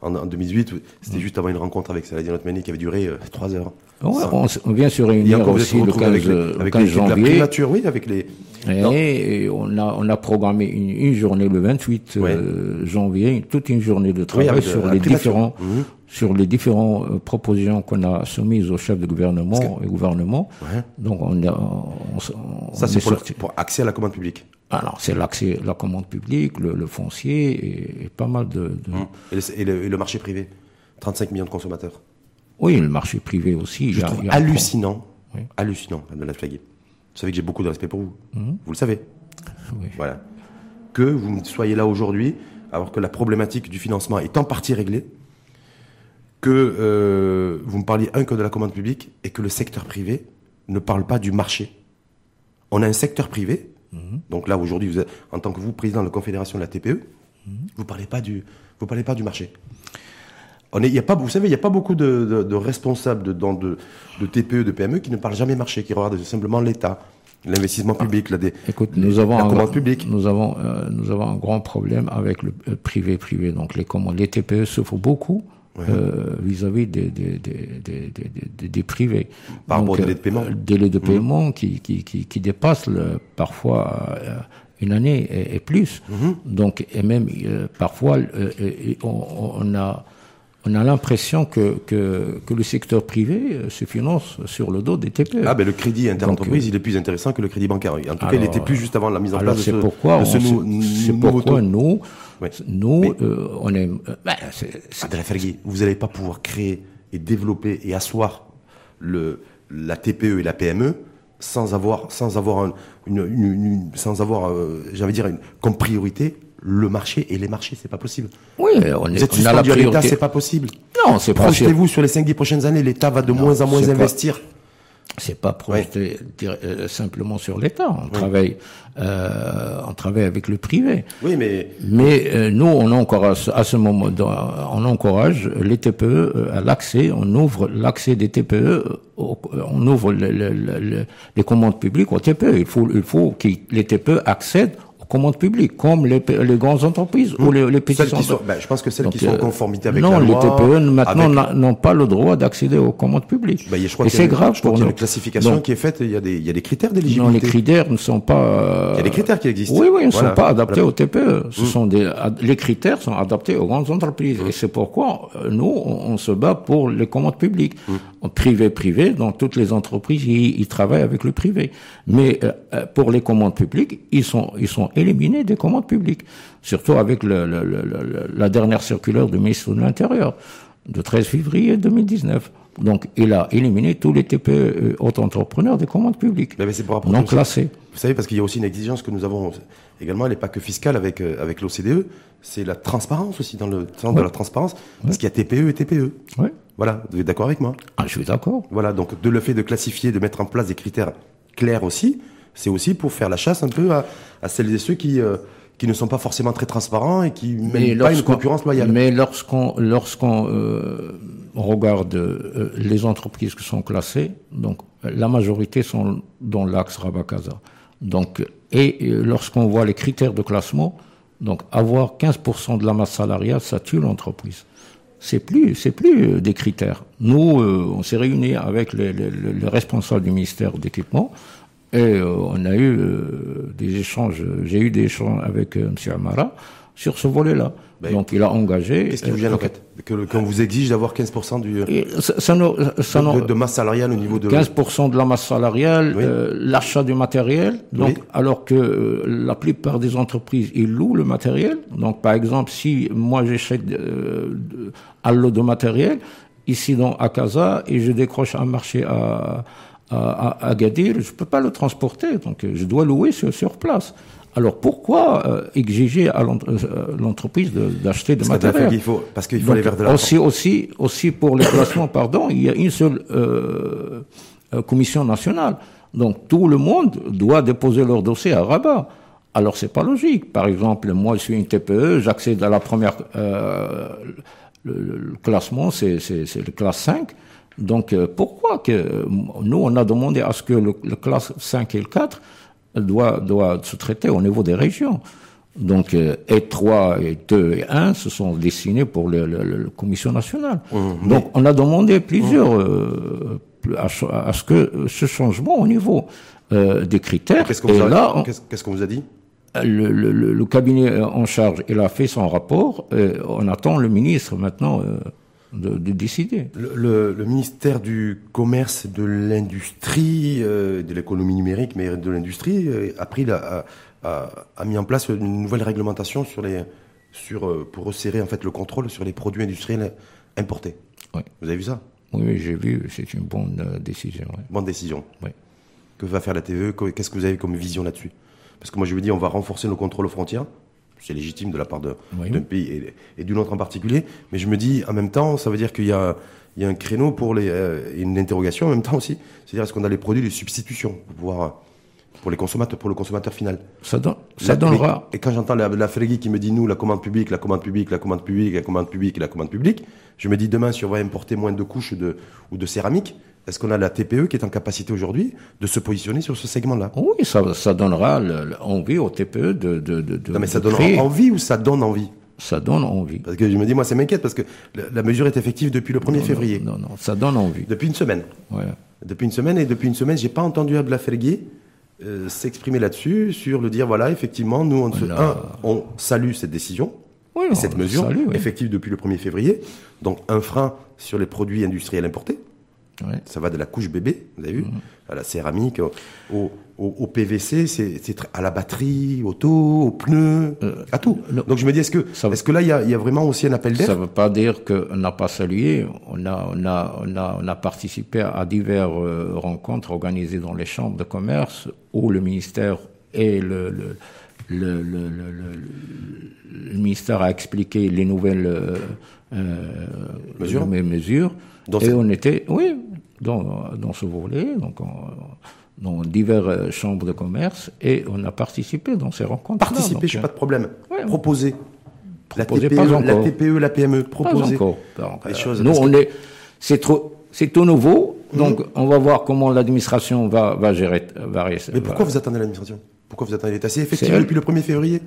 en, 2008, c'était juste avant une rencontre avec Saladin Otmani qui avait duré euh, trois heures. on, vient se réunir aussi le 15, avec, les, avec 15 janvier. La oui, avec les. Et, on a on a programmé une, journée le 28 euh, janvier, toute une journée de travail sur les différents mhm. Sur les différentes euh, propositions qu'on a soumises au chef de gouvernement et gouvernement. Donc on a on, ça c'est pour, pour accès à la commande publique. Alors, c'est l'accès, la commande publique, le, foncier et, pas mal de. Hum. Et, le, marché privé 35 millions de consommateurs. Oui, le marché privé aussi. Je trouve hallucinant, hallucinant, Madame Vous savez que j'ai beaucoup de respect pour vous. Hum. Vous le savez. Oui. Voilà. Que vous soyez là aujourd'hui, alors que la problématique du financement est en partie réglée, que euh, vous me parliez un que de la commande publique et que le secteur privé ne parle pas du marché. On a un secteur privé Mhm. Donc là, aujourd'hui, en tant que vous, président de la Confédération de la TPE, mhm. vous parlez pas du, vous parlez pas du marché. On est, y a pas, vous savez, il n'y a pas beaucoup de, de, responsables de, dans de, de TPE, de PME qui ne parlent jamais marché, qui regardent simplement l'État, l'investissement public, la, dé, Écoute, nous avons la commande publique. Nous avons, euh, nous avons un grand problème avec le privé-privé. Euh, Donc les commandes, les TPE souffrent beaucoup vis-à-vis des, des, des, des, des, privés. Par rapport aux délais de paiement Délais de mmh. paiement qui, qui, qui, le, parfois une année et, plus. Mmh. Donc, et même parfois, on, on, a on a l'impression que, que, que, le secteur privé euh, se finance sur le dos des TPE. Ah ben le crédit interentreprise, il est plus intéressant que le crédit bancaire. En tout cas, il était plus juste avant la mise en place de ce, pourquoi de ce C'est pourquoi nous, nous, euh, on est... Ben, vous n'allez pas pouvoir créer et développer et asseoir le, la TPE et la PME sans avoir, sans avoir, une, une, sans avoir, euh, j'allais dire, comme priorité le marché et les marchés, c'est pas possible. Oui, on est, vous êtes on a l'État, c'est pas possible. Non, c'est pas Projetez-vous sur les 5-10 prochaines années, l'État va de moins en moins investir. C'est pas projeté euh, simplement sur l'État. On travaille, euh, on travaille avec le privé. Oui, mais mais euh, nous, on encourage à ce moment, on encourage les TPE euh, à l'accès. On ouvre l'accès des TPE, on ouvre les commandes publiques aux TPE. Il faut, il faut que les TPE accèdent commande publique, comme les, les grandes entreprises ou les, les petites entreprises. Ben, je pense que celles qui sont en euh, conformité avec non, la loi. Non, les TPE maintenant n'ont pas le droit d'accéder aux commandes publiques. Ben, je crois Et c'est grave je pour nous. Il y a une classification qui est faite. Il y a des, il y a des critères d'éligibilité. Non, les critères ne sont pas. Euh... Il y a des critères qui existent. Oui, oui, ils ne sont pas adaptés aux TPE. Ce mmh. sont des, les critères sont adaptés aux grandes entreprises. Mmh. Et c'est pourquoi euh, nous, on, se bat pour les commandes publiques. Mmh. Privé, privé, dans toutes les entreprises, ils, ils travaillent avec le privé. Mais euh, euh pour les commandes publiques, ils sont, ils sont éliminés des commandes public, surtout avec le, le, le, la dernière circulaire du ministre de l'Intérieur, de 13 février 2019. Donc, il a éliminé tous les TPE euh, auto-entrepreneurs des commandes publiques. Mais c'est pour non classés. Vous savez, parce qu'il y a aussi une exigence que nous avons également, elle n'est pas que fiscale avec, euh, avec l'OCDE, c'est la transparence aussi, dans le sens de la transparence, parce qu'il y a TPE et TPE. Oui. Voilà, vous êtes d'accord avec moi? Ah, je suis d'accord. Voilà, donc de le fait de classifier, de mettre en place des critères clairs aussi, c'est aussi pour faire la chasse un peu à, à celles et ceux qui, euh, qui ne sont pas forcément très transparents et qui mènent pas une concurrence loyale. Mais lorsqu'on lorsqu'on euh, regarde euh, les entreprises qui sont classées, donc la majorité sont dans l'axe Rabakaza. Donc et lorsqu'on voit les critères de classement, donc avoir 15% de la masse salariale, ça tue l'entreprise. C'est plus, c'est plus des critères. Nous, on s'est réunis avec les, les, les responsables du ministère d'équipement et euh, on a eu euh, des échanges, j'ai eu des échanges avec euh, M. Amara sur ce volet-là. Ben, Donc il a engagé. Qu'est-ce qui vous gêne en fait Qu'on vous exige d'avoir 15% du ça, ça, ça de, de, masse salariale au niveau de 15% de la masse salariale, l'achat du matériel. Donc alors que la plupart des entreprises ils louent le matériel. Donc par exemple si moi j'achète euh, à l'eau de matériel ici dans à Casa et je décroche un marché à à, Agadir, je ne peux pas le transporter, donc je dois louer sur, sur place. Alors pourquoi euh, exiger à euh, l'entreprise d'acheter de, matériel faut, Parce qu'il faut aller vers de la aussi, aussi, aussi pour les placements, pardon, il y a une seule euh, euh, commission nationale. Donc tout le monde doit déposer leur dossier à Rabat. Alors c'est pas logique. Par exemple, moi je suis une TPE, j'accède à la première euh, le, le, classement, c'est le classe 5. Donc euh, pourquoi que nous on a demandé à ce que le, classe 5 et le 4 doit doit se traiter au niveau des régions. Donc euh, E3 et 2 et 1 se sont dessinés pour le, le, commission nationale. Mmh, Donc on a demandé plusieurs mmh. euh, à, à, ce que ce changement au niveau euh, des critères. Qu'est-ce qu'on vous, vous, a dit le, le, le, cabinet en charge, il a fait son rapport. on attend le ministre maintenant de, décider. Le, le, ministère du Commerce, de l'Industrie, euh, de l'économie numérique, mais de l'industrie, euh, a pris la, a, a, mis en place une nouvelle réglementation sur les, sur, euh, pour resserrer en fait le contrôle sur les produits industriels importés. Oui. Vous avez vu ça? Oui, j'ai vu. C'est une bonne décision. Bonne décision. Oui. Que va faire la TVE Qu'est-ce que vous avez comme vision là-dessus? Parce que moi, je vous dis, on va renforcer nos contrôles aux frontières c'est légitime de la part d'un pays et, d'une autre en particulier. Mais je me dis, en même temps, ça veut dire qu'il y a, il y a un créneau pour les, euh, une interrogation en même temps aussi. C'est-à-dire, est-ce qu'on a les produits de substitution pour pouvoir. pour les consommateurs, pour le consommateur final? Ça, ça donnera. Et quand j'entends la, la qui me dit nous la commande publique, la commande publique, la commande publique, la commande publique et la commande publique, je me dis demain si on va importer moins de couches de, ou de céramique, est-ce qu'on a la TPE qui est en capacité aujourd'hui de se positionner sur ce segment-là? Oui, ça, ça donnera envie aux TPE de, de, de Non mais ça donne envie ou ça donne envie? Ça donne envie. Parce que je me dis, moi, ça m'inquiète parce que la, mesure est effective depuis le 1er février. Non, non, ça donne envie. Depuis une semaine. Ouais. Depuis une semaine, et depuis une semaine, j'ai pas entendu Abla euh, s'exprimer là-dessus, sur le dire, voilà, effectivement, nous, on, se, un, on salue cette décision, cette mesure, effective depuis le 1er février. Donc, un frein sur les produits industriels importés. Ça va de la couche bébé, vous avez vu, mhm. à la céramique, au, au, PVC, c'est à la batterie, auto, aux pneus, euh, à tout. Donc je me dis, est-ce que, est que là, il y a, y a, vraiment aussi un appel d'air? Ça ne veut pas dire qu'on n'a pas salué. On a, on, a, on, a, on a participé à diverses euh, rencontres organisées dans les chambres de commerce où le ministère et le, le le, le, le, le, ministère a expliqué les nouvelles euh, euh mesures. mesures et on était, oui, dans, dans ce volet, donc dans diverses euh, chambres de commerce, et on a participé dans ces rencontres. Participer, je n'ai pas de problème. Proposer. La TPE, la TPE, la PME, proposer. Pas encore. choses, nous, on est, c'est trop, c'est tout nouveau, mhm. donc on va voir comment l'administration va, va gérer. Va, Mais pourquoi vous attendez l'administration? Pourquoi vous attendez l'État C'est effectif depuis le 1er février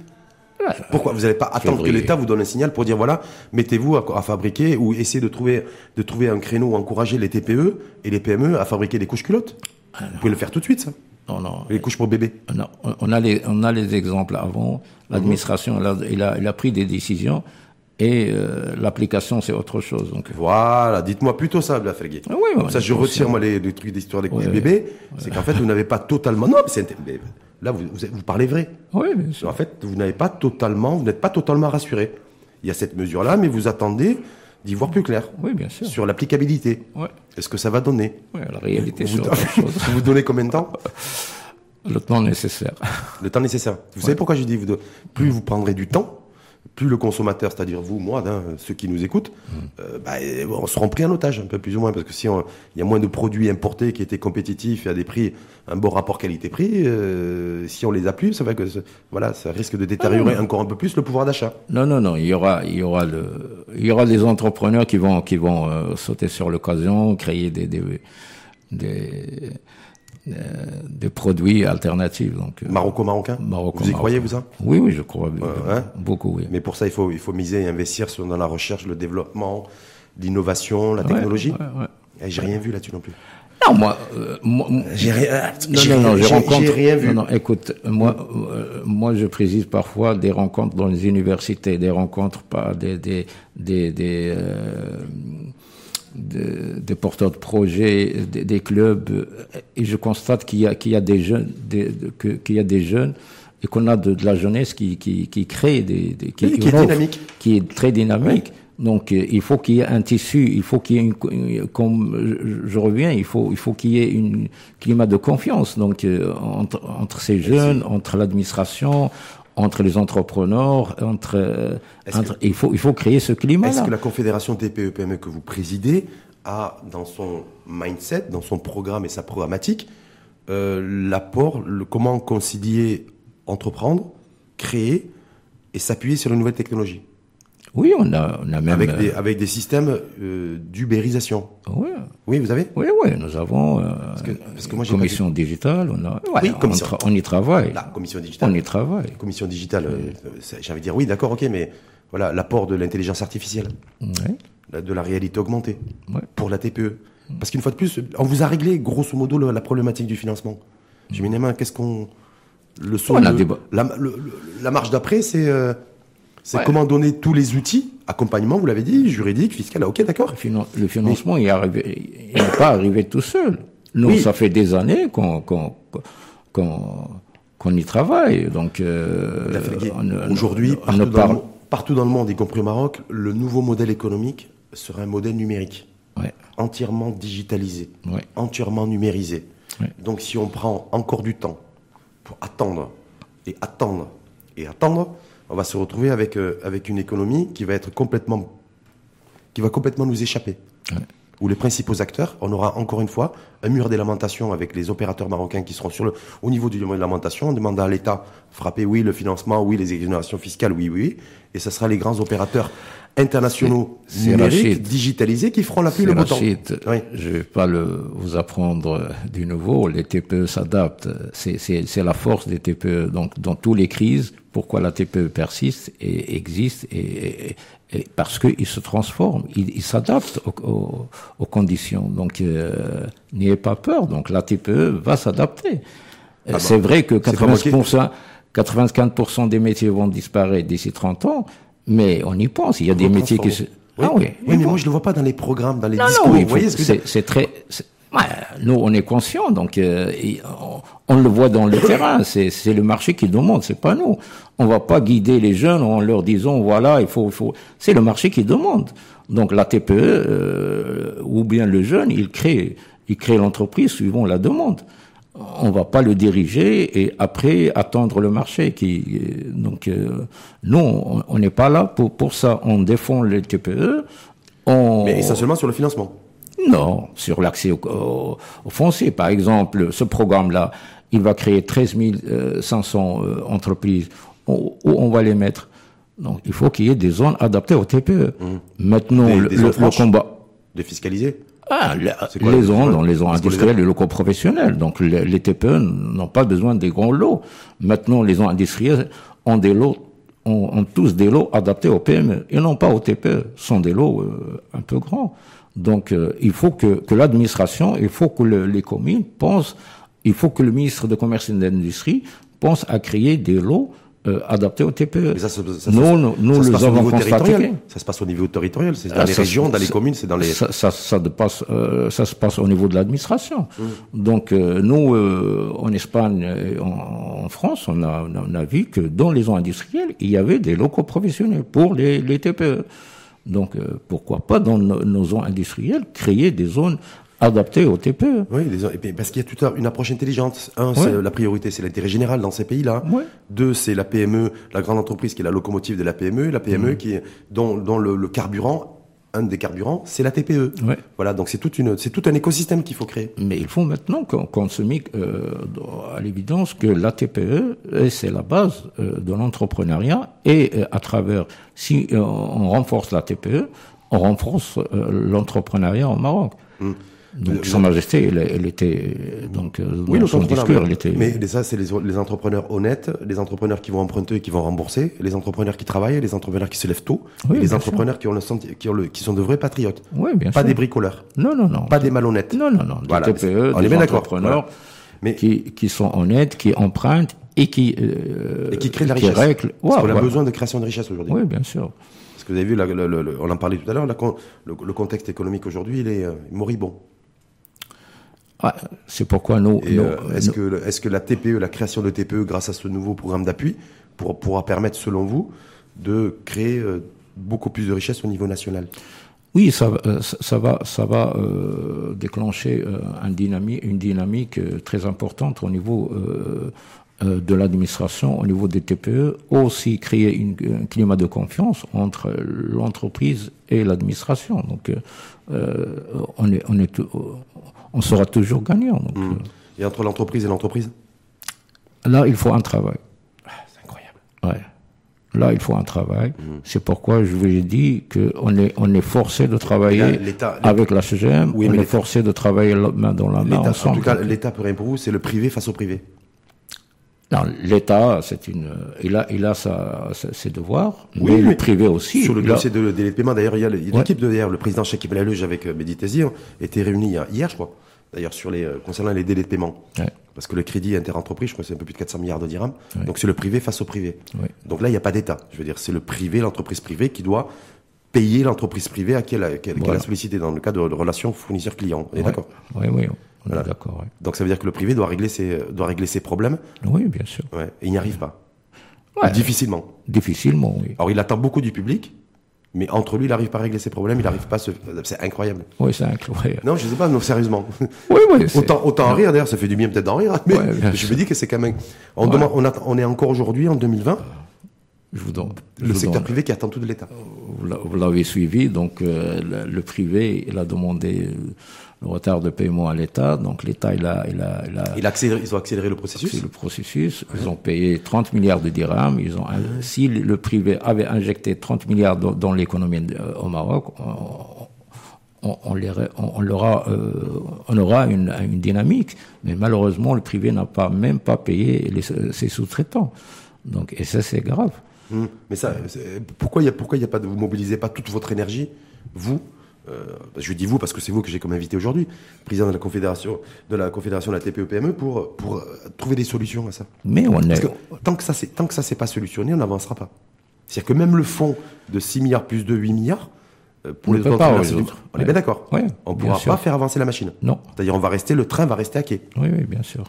pourquoi vous n'allez pas attendre que l'État vous donne un signal pour dire voilà, mettez-vous à, fabriquer ou essayez de trouver de trouver un créneau, encourager les TPE et les PME à fabriquer des couches culottes? Ah, Vous pouvez le faire tout de suite, ça. Non, non. Les couches pour bébé. Non, on a les on a les exemples avant. L'administration, elle, a, elle, a, pris des décisions. Et euh, l'application, c'est autre chose. Donc voilà, dites-moi plutôt ça, la Ah oui, ça, je retire moi les, trucs d'histoire des couches bébés. C'est qu'en fait, vous n'avez pas totalement. Non, c'est Là, vous, vous, parlez vrai. Oui, bien sûr. En fait, vous n'avez pas totalement, vous n'êtes pas totalement rassuré. Il y a cette mesure-là, mais vous attendez d'y voir plus clair. Oui, bien sûr. Sur l'applicabilité. Ouais. Est-ce que ça va donner Oui, la réalité. Vous, vous, vous donnez combien de temps Le temps nécessaire. Le temps nécessaire. Vous savez pourquoi je dis vous plus vous prendrez du temps, plus le consommateur, c'est-à-dire vous, moi, hein, ceux qui nous écoutent, mm. euh, bah, on se rend pris en otage un peu plus ou moins, parce que si il y a moins de produits importés qui étaient compétitifs et à des prix, un bon rapport qualité-prix, euh, si on les a plus, ça que voilà, ça risque de détériorer ah encore un peu plus le pouvoir d'achat. Non, non, non, il y aura, il y aura le, il y aura des entrepreneurs qui vont, qui vont euh, sauter sur l'occasion, créer des, des, des des produits alternatifs. Donc, euh, Maroco-marocain? Vous y croyez, vous ça? Oui, oui, je crois. Beaucoup, oui. Mais pour ça, il faut, il faut miser et investir sur, dans la recherche, le développement, l'innovation, la technologie. Et j'ai rien vu là-dessus non plus. Non, moi, euh, j'ai rien. Non, non, non, rien vu. Non, non, écoute, moi, moi, je préside parfois des rencontres dans les universités, des rencontres par des, des, des, des des porteurs de projets, des, clubs, et je constate qu'il y a, qu'il y a des jeunes, qu'il y a des jeunes et qu'on a de, la jeunesse qui, qui, qui crée des, qui, qui, est dynamique, qui est très dynamique. Donc euh, il faut qu'il y ait un tissu, il faut qu'il y ait une, comme je, reviens, il faut il faut qu'il y ait une climat de confiance donc euh, entre, entre ces jeunes, entre l'administration, entre les entrepreneurs, entre, entre il faut il faut créer ce climat. Est-ce que la Confédération TPE-PME que vous présidez a dans son mindset, dans son programme et sa programmatique, euh, l'apport, le, comment concilier entreprendre, créer et s'appuyer sur les nouvelles technologies? Oui, on a, on a même avec des avec des systèmes euh, d'ubérisation. Oui. Oui, vous avez Oui, oui, nous avons euh, parce que, parce que moi, commission digitale. On a, oui, on, on, y travaille. La commission digitale. On y travaille. commission digitale. Euh, j'ai envie de dire oui, d'accord, ok, mais voilà l'apport de l'intelligence artificielle, oui. de la réalité augmentée pour la TPE. Parce qu'une fois de plus, on vous a réglé grosso modo la problématique du financement. J'ai mis les mains. Qu'est-ce qu'on le son, la, la, marche d'après, c'est euh, c'est comment donner tous les outils, accompagnement, vous l'avez dit, juridique, fiscal, ah, ok, d'accord. Le, financement, il n'est pas arrivé tout seul. Nous, ça fait des années qu'on qu'on y travaille. Donc, euh, aujourd'hui, partout, dans le monde, y compris au Maroc, le nouveau modèle économique sera un modèle numérique, entièrement digitalisé, entièrement numérisé. Donc, si on prend encore du temps pour attendre et attendre et attendre, on va se retrouver avec, euh, avec une économie qui va être complètement, qui va complètement nous échapper. où les principaux acteurs, on aura encore une fois un mur des lamentations avec les opérateurs marocains qui seront sur le, au niveau du mur des lamentations, en demandant à l'État frapper oui le financement, oui les exonérations fiscales, oui, oui, et ce sera les grands opérateurs internationaux numériques, digitalisés qui feront la pluie le beau temps. Oui. Je vais pas le, vous apprendre du nouveau, les TPE s'adaptent, c'est la force des TPE. Donc dans toutes les crises, pourquoi la TPE persiste et existe et, et, parce qu'il se transforme, il, s'adapte aux, aux, conditions. Donc euh, n'ayez pas peur, donc la TPE va s'adapter. Ah c'est vrai que 80%, 95% des métiers vont disparaître d'ici 30 ans, mais on y pense. Il y a des métiers qui se... Oui, ah oui, oui mais moi je le vois pas dans les programmes, dans les discours. vous voyez ce que c'est très. Nous, on est conscients, donc euh, on, le voit dans le terrain. C'est le marché qui demande, c'est pas nous. On va pas guider les jeunes en leur disant voilà, il faut, il faut. C'est le marché qui demande. Donc la TPE euh, ou bien le jeune, il crée, il crée l'entreprise suivant la demande on va pas le diriger et après attendre le marché. Qui donc euh, nous on n'est pas là pour pour ça. On défend les TPE. On... Mais essentiellement sur le financement. Non, sur l'accès au, foncier. Par exemple, ce programme-là, il va créer 13 500 euh, entreprises. Où, on va les mettre Donc il faut qu'il y ait des zones adaptées au TPE. Mmh. Maintenant, le, le combat. Défiscalisées ah, les zones, dans les zones industrielles, les locaux professionnels. Donc les, TPE n'ont pas besoin des grands lots. Maintenant, les zones industrielles ont des lots, ont, tous des lots adaptés aux PME et non pas aux TPE. Ce sont des lots euh, un peu grands. Donc euh, il faut que, que l'administration, il faut que les communes pensent, il faut que le ministre de Commerce et d'Industrie pense à créer des lots euh, adapté au TPE. ça, ça, nous, nous, nous le avons constaté. Ça se passe au niveau territorial, c'est dans ah, les régions, dans les communes, c'est dans les. Ça, ça, ça, passe, euh, ça se passe au niveau de l'administration. Mmh. Donc euh, nous, euh, en Espagne, en, en, France, on a, on a vu que dans les zones industrielles, il y avait des locaux professionnels pour les, les TPE. Donc pourquoi pas dans nos, nos zones industrielles créer des zones adapté au TPE. Oui, parce qu'il y a toute une approche intelligente. Un, la priorité, c'est l'intérêt général dans ces pays-là. Deux, c'est la PME, la grande entreprise qui est la locomotive de la PME, la PME mmh. qui dont, dont le, carburant un des carburants, c'est la TPE. Voilà, donc c'est toute une, c'est tout un écosystème qu'il faut créer. Mais il faut maintenant qu'on se mette euh, à l'évidence que la TPE, c'est la base euh, de l'entrepreneuriat et euh, à travers, si on renforce la TPE, on renforce l'entrepreneuriat au Maroc. Mmh. Donc, Sa Majesté, elle, était donc euh, oui, dans son discours, elle était. Mais ça, c'est les, les, entrepreneurs honnêtes, les entrepreneurs qui vont emprunter et qui vont rembourser, les entrepreneurs qui travaillent, les entrepreneurs qui se lèvent tôt, les entrepreneurs qui ont le qui, ont le, qui sont de vrais patriotes. Oui, bien pas des bricoleurs. Non, non, non. Pas des malhonnêtes. Non, non, non. Voilà. TPE, on des est bien entrepreneurs mais qui, qui sont honnêtes, qui empruntent et qui euh, et qui créent de la richesse. Règle. Parce qu'on a besoin de création de richesse aujourd'hui. Oui, bien sûr. Parce que vous avez vu, on en parlait tout à l'heure, le, contexte économique aujourd'hui, il est euh, moribond. Ah, c'est pourquoi nous. Euh, est-ce que, est que la TPE, la création de TPE, grâce à ce nouveau programme d'appui, pour, pourra permettre, selon vous, de créer euh, beaucoup plus de richesses au niveau national? Oui, ça, euh, ça va, ça va déclencher un dynamique, une dynamique très importante au niveau de l'administration, au niveau des TPE, aussi créer une, un climat de confiance entre l'entreprise et l'administration. Donc, on est, on est, on sera toujours gagnant. Donc, hmm. euh. Et entre l'entreprise et l'entreprise? Là, il faut un travail. Ah, c'est incroyable. Ouais. Là, il faut un travail. Hmm. C'est pourquoi je vous ai dit qu'on est, on est forcé de travailler avec la CGM, oui, on est forcé de travailler main dans la main ensemble. En tout cas, l'État peut rien pour vous, c'est le privé face au privé. Non, l'État, c'est une, il a, il a sa, ses devoirs, oui, mais, le privé aussi. Sur le dossier de délai de paiement, d'ailleurs, il y a l'équipe de d'ailleurs, le président Cheikh Belaleuge avec euh, Tezir était réuni hier, je crois, d'ailleurs, sur les, euh, concernant les délais de paiement. Parce que le crédit interentreprise, je crois que c'est un peu plus de 400 milliards de dirhams. Donc c'est le privé face au privé. Donc là, il n'y a pas d'État. Je veux dire, c'est le privé, l'entreprise privée qui doit payer l'entreprise privée à qui elle a, sollicité dans le cadre de, relations fournisseurs-clients. On est d'accord Oui, oui. On est d'accord. Donc ça veut dire que le privé doit régler ses, doit régler ses problèmes. Oui, bien sûr. Et il n'y arrive pas. Difficilement. Difficilement, oui. Alors il attend beaucoup du public, mais entre lui, il n'arrive pas à régler ses problèmes, il n'arrive pas à se. C'est incroyable. Oui, c'est incroyable. Non, je ne sais pas, non, sérieusement. Oui, oui. autant, autant en rire, d'ailleurs, ça fait du bien peut-être d'en rire, mais je me dis que c'est quand même. On, demande, on, on est encore aujourd'hui, en 2020, Je vous donne, le secteur privé qui attend tout de l'État. Vous l'avez suivi, donc le, le, privé, il a demandé le retard de paiement à l'État. Donc l'État, il a, il a, il a, il accéléré, ils ont accéléré le processus. Le processus. Ils ont payé 30 milliards de dirhams. Ils ont, si le privé avait injecté 30 milliards dans, l'économie au Maroc, on, on, on, on, aura, euh, on aura une, une, dynamique. Mais malheureusement, le privé n'a pas même pas payé les, ses sous-traitants. Donc, et ça, c'est grave. Hum. Mais ça, pourquoi il y a, pourquoi y a pas de, vous mobilisez pas toute votre énergie, vous, euh, je dis vous parce que c'est vous que j'ai comme invité aujourd'hui, président de la confédération de la confédération de la TPE-PME, e, pour pour euh, trouver des solutions à ça. Mais on est... tant que ça c'est tant que ça s'est pas solutionné, on n'avancera pas. C'est-à-dire que même le fonds de 6 milliards plus de 8 milliards euh, pour on les autres, pas on est bien d'accord. on ne pourra pas faire avancer la machine. Non. C'est-à-dire on va rester le train va rester à quai. Oui oui, bien sûr.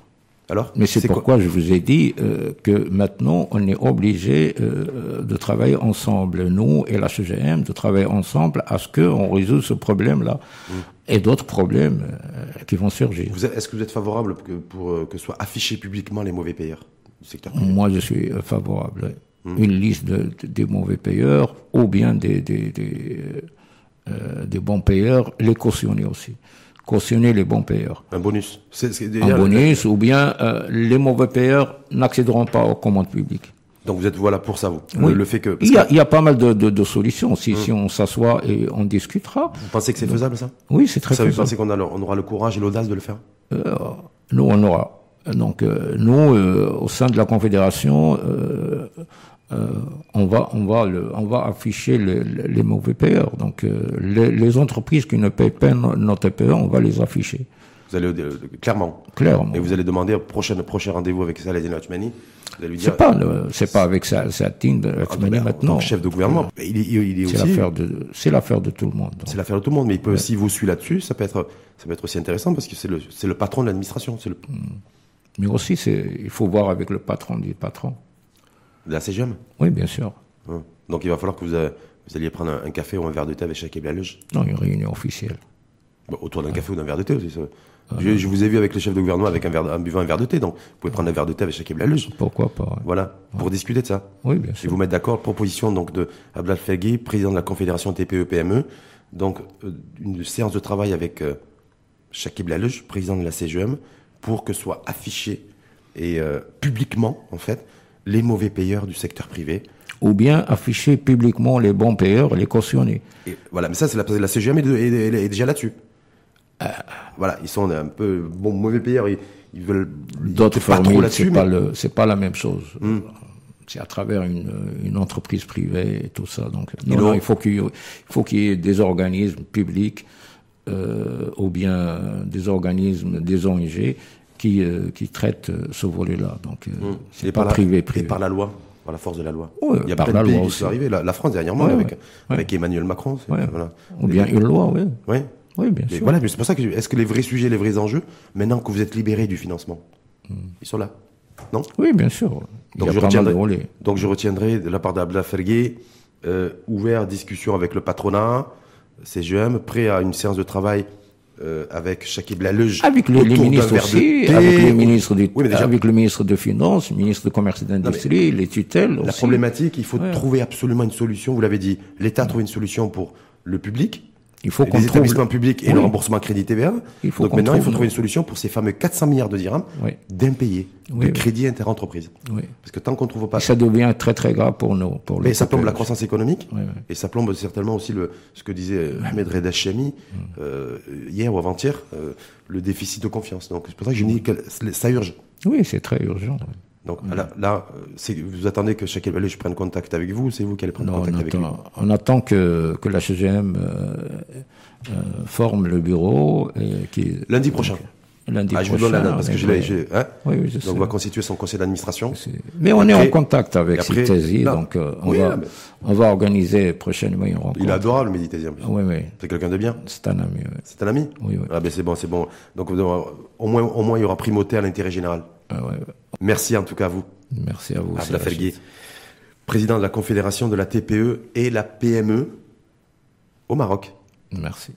Alors Mais c'est pourquoi je vous ai dit euh, que maintenant, on est obligé euh, de travailler ensemble, nous et la CGM, de travailler ensemble à ce qu'on résout ce problème-là mm. et d'autres problèmes euh, qui vont surgir. Est-ce que vous êtes favorable que, pour que soient affichés publiquement les mauvais payeurs du secteur Moi, je suis favorable. Mm. Une liste de, des mauvais payeurs ou bien des, des, des, des bons payeurs, les cautionner aussi cautionner les bons payeurs. Un bonus. un bonus, ou bien euh, les mauvais payeurs n'accéderont pas aux commandes publiques. Donc vous êtes voilà pour ça, vous. Oui. Le fait que. Il y, a, il y, a, pas mal de, de, de solutions. Si, hum. si on s'assoit et on discutera. Vous pensez que c'est faisable ça? Oui, c'est très ça, faisable. Vous pensez qu'on on aura le courage et l'audace de le faire? Euh, Nous, on aura. Donc euh, nous, euh, au sein de la Confédération, euh, on va on va le, on va afficher les, les mauvais payeurs. Donc euh, les, les, entreprises qui ne payent pas notre TPE, on va les afficher. Vous allez euh, clairement. Clairement. Et vous allez demander prochain prochain rendez-vous avec Saladin Hachmani. C'est pas c'est pas avec Saladin Hachmani ah, maintenant. chef de gouvernement, il, il, est C'est l'affaire de c'est l'affaire de tout le monde. C'est l'affaire de tout le monde, mais il peut aussi vous suivre là-dessus. Ça peut être ça peut être aussi intéressant parce que c'est le c'est le patron de l'administration. C'est le. Hmm. Mais aussi c'est il faut voir avec le patron du patron. De la CGM Oui, bien sûr. Donc il va falloir que vous, euh, vous, alliez prendre un, café ou un verre de thé avec chaque Blaloge Non, une réunion officielle. autour d'un café ou d'un verre de thé aussi. Ah, je, vous ai vu avec le chef de gouvernement avec un verre, en buvant un verre de thé, donc vous pouvez prendre un verre de thé avec chaque Blaloge. Pourquoi pas Voilà, pour discuter de ça. Oui, bien sûr. Et vous mettre d'accord, proposition donc de Abdel Fegui, président de la Confédération TPE-PME, e. donc euh, une séance de travail avec euh, Shakib président de la CGM, pour que soit affiché et euh, publiquement, en fait, les mauvais payeurs du secteur privé. Ou bien afficher publiquement les bons payeurs, les cautionner. Et voilà, mais ça, c'est la, la CGM est, déjà là-dessus. Euh, voilà, ils sont un peu bon mauvais payeurs. Ils, veulent d'autres formules. C'est pas le, pas la même chose. Hmm. C'est à travers une, une, entreprise privée et tout ça. Donc, non, il faut qu'il faut qu'il y ait des organismes publics euh, ou bien des organismes, des ONG qui, euh, qui traite euh, ce volet-là. Donc, mmh. c'est pas privé, privé. Et par la loi par la force de la loi. il y a par la loi aussi. Arrivé. La, France dernièrement avec, avec Emmanuel Macron. Voilà. Ou bien une loi, oui. Oui. Oui, bien sûr. Voilà, mais c'est pour ça que est-ce que les vrais sujets, les vrais enjeux, maintenant que vous êtes libéré du financement, mmh. ils sont là, non? Oui, bien sûr. donc, je retiendrai, donc je retiendrai de la part d'Abla Fergué, euh, ouvert discussion avec le patronat, CGM, prêt à une séance de travail euh, avec Shakib Laleuge. Avec le, les ministres aussi, avec le ministre, du, avec le ministre de Finances, le ministre de Commerce et d'Industrie, les tutelles. La problématique, il faut trouver absolument une solution. Vous l'avez dit, l'État trouve une solution pour le public, il faut les établissements publics et le remboursement crédit TVA. Il faut Donc maintenant, il faut trouver une solution pour ces fameux 400 milliards de dirhams d'impayés, de crédit interentreprise. Parce que tant qu'on ne trouve pas... ça devient très très grave pour nous. Pour Mais ça plombe la croissance économique et ça plombe certainement aussi le, ce que disait Ahmed Reda Chami mm. euh, hier ou avant-hier, euh, le déficit de confiance. Donc c'est pour ça que je dis que ça urge. Oui, c'est très urgent. Donc là, là vous attendez que chaque je prenne contact avec vous ou c'est vous qui allez prendre contact avec lui On attend que, que la CGM euh, euh, forme le bureau. Et qui, lundi prochain. Lundi ah, je vous donne la date parce que j'ai. Hein oui, oui, je donc on va constituer son conseil d'administration. Mais on est en contact avec Citesi, donc euh, on, va, on va organiser prochainement une rencontre. Il est adorable, Méditésien. Oui, oui. C'est quelqu'un de bien C'est un ami. Oui. C'est un ami Oui, oui. Ah ben c'est bon, c'est bon. Donc au moins, au moins il y aura primauté à l'intérêt général. Ah, ouais, Merci en tout cas à vous. Merci à vous. Abla Felgué, président de la Confédération de la TPE et la PME au Maroc. Merci.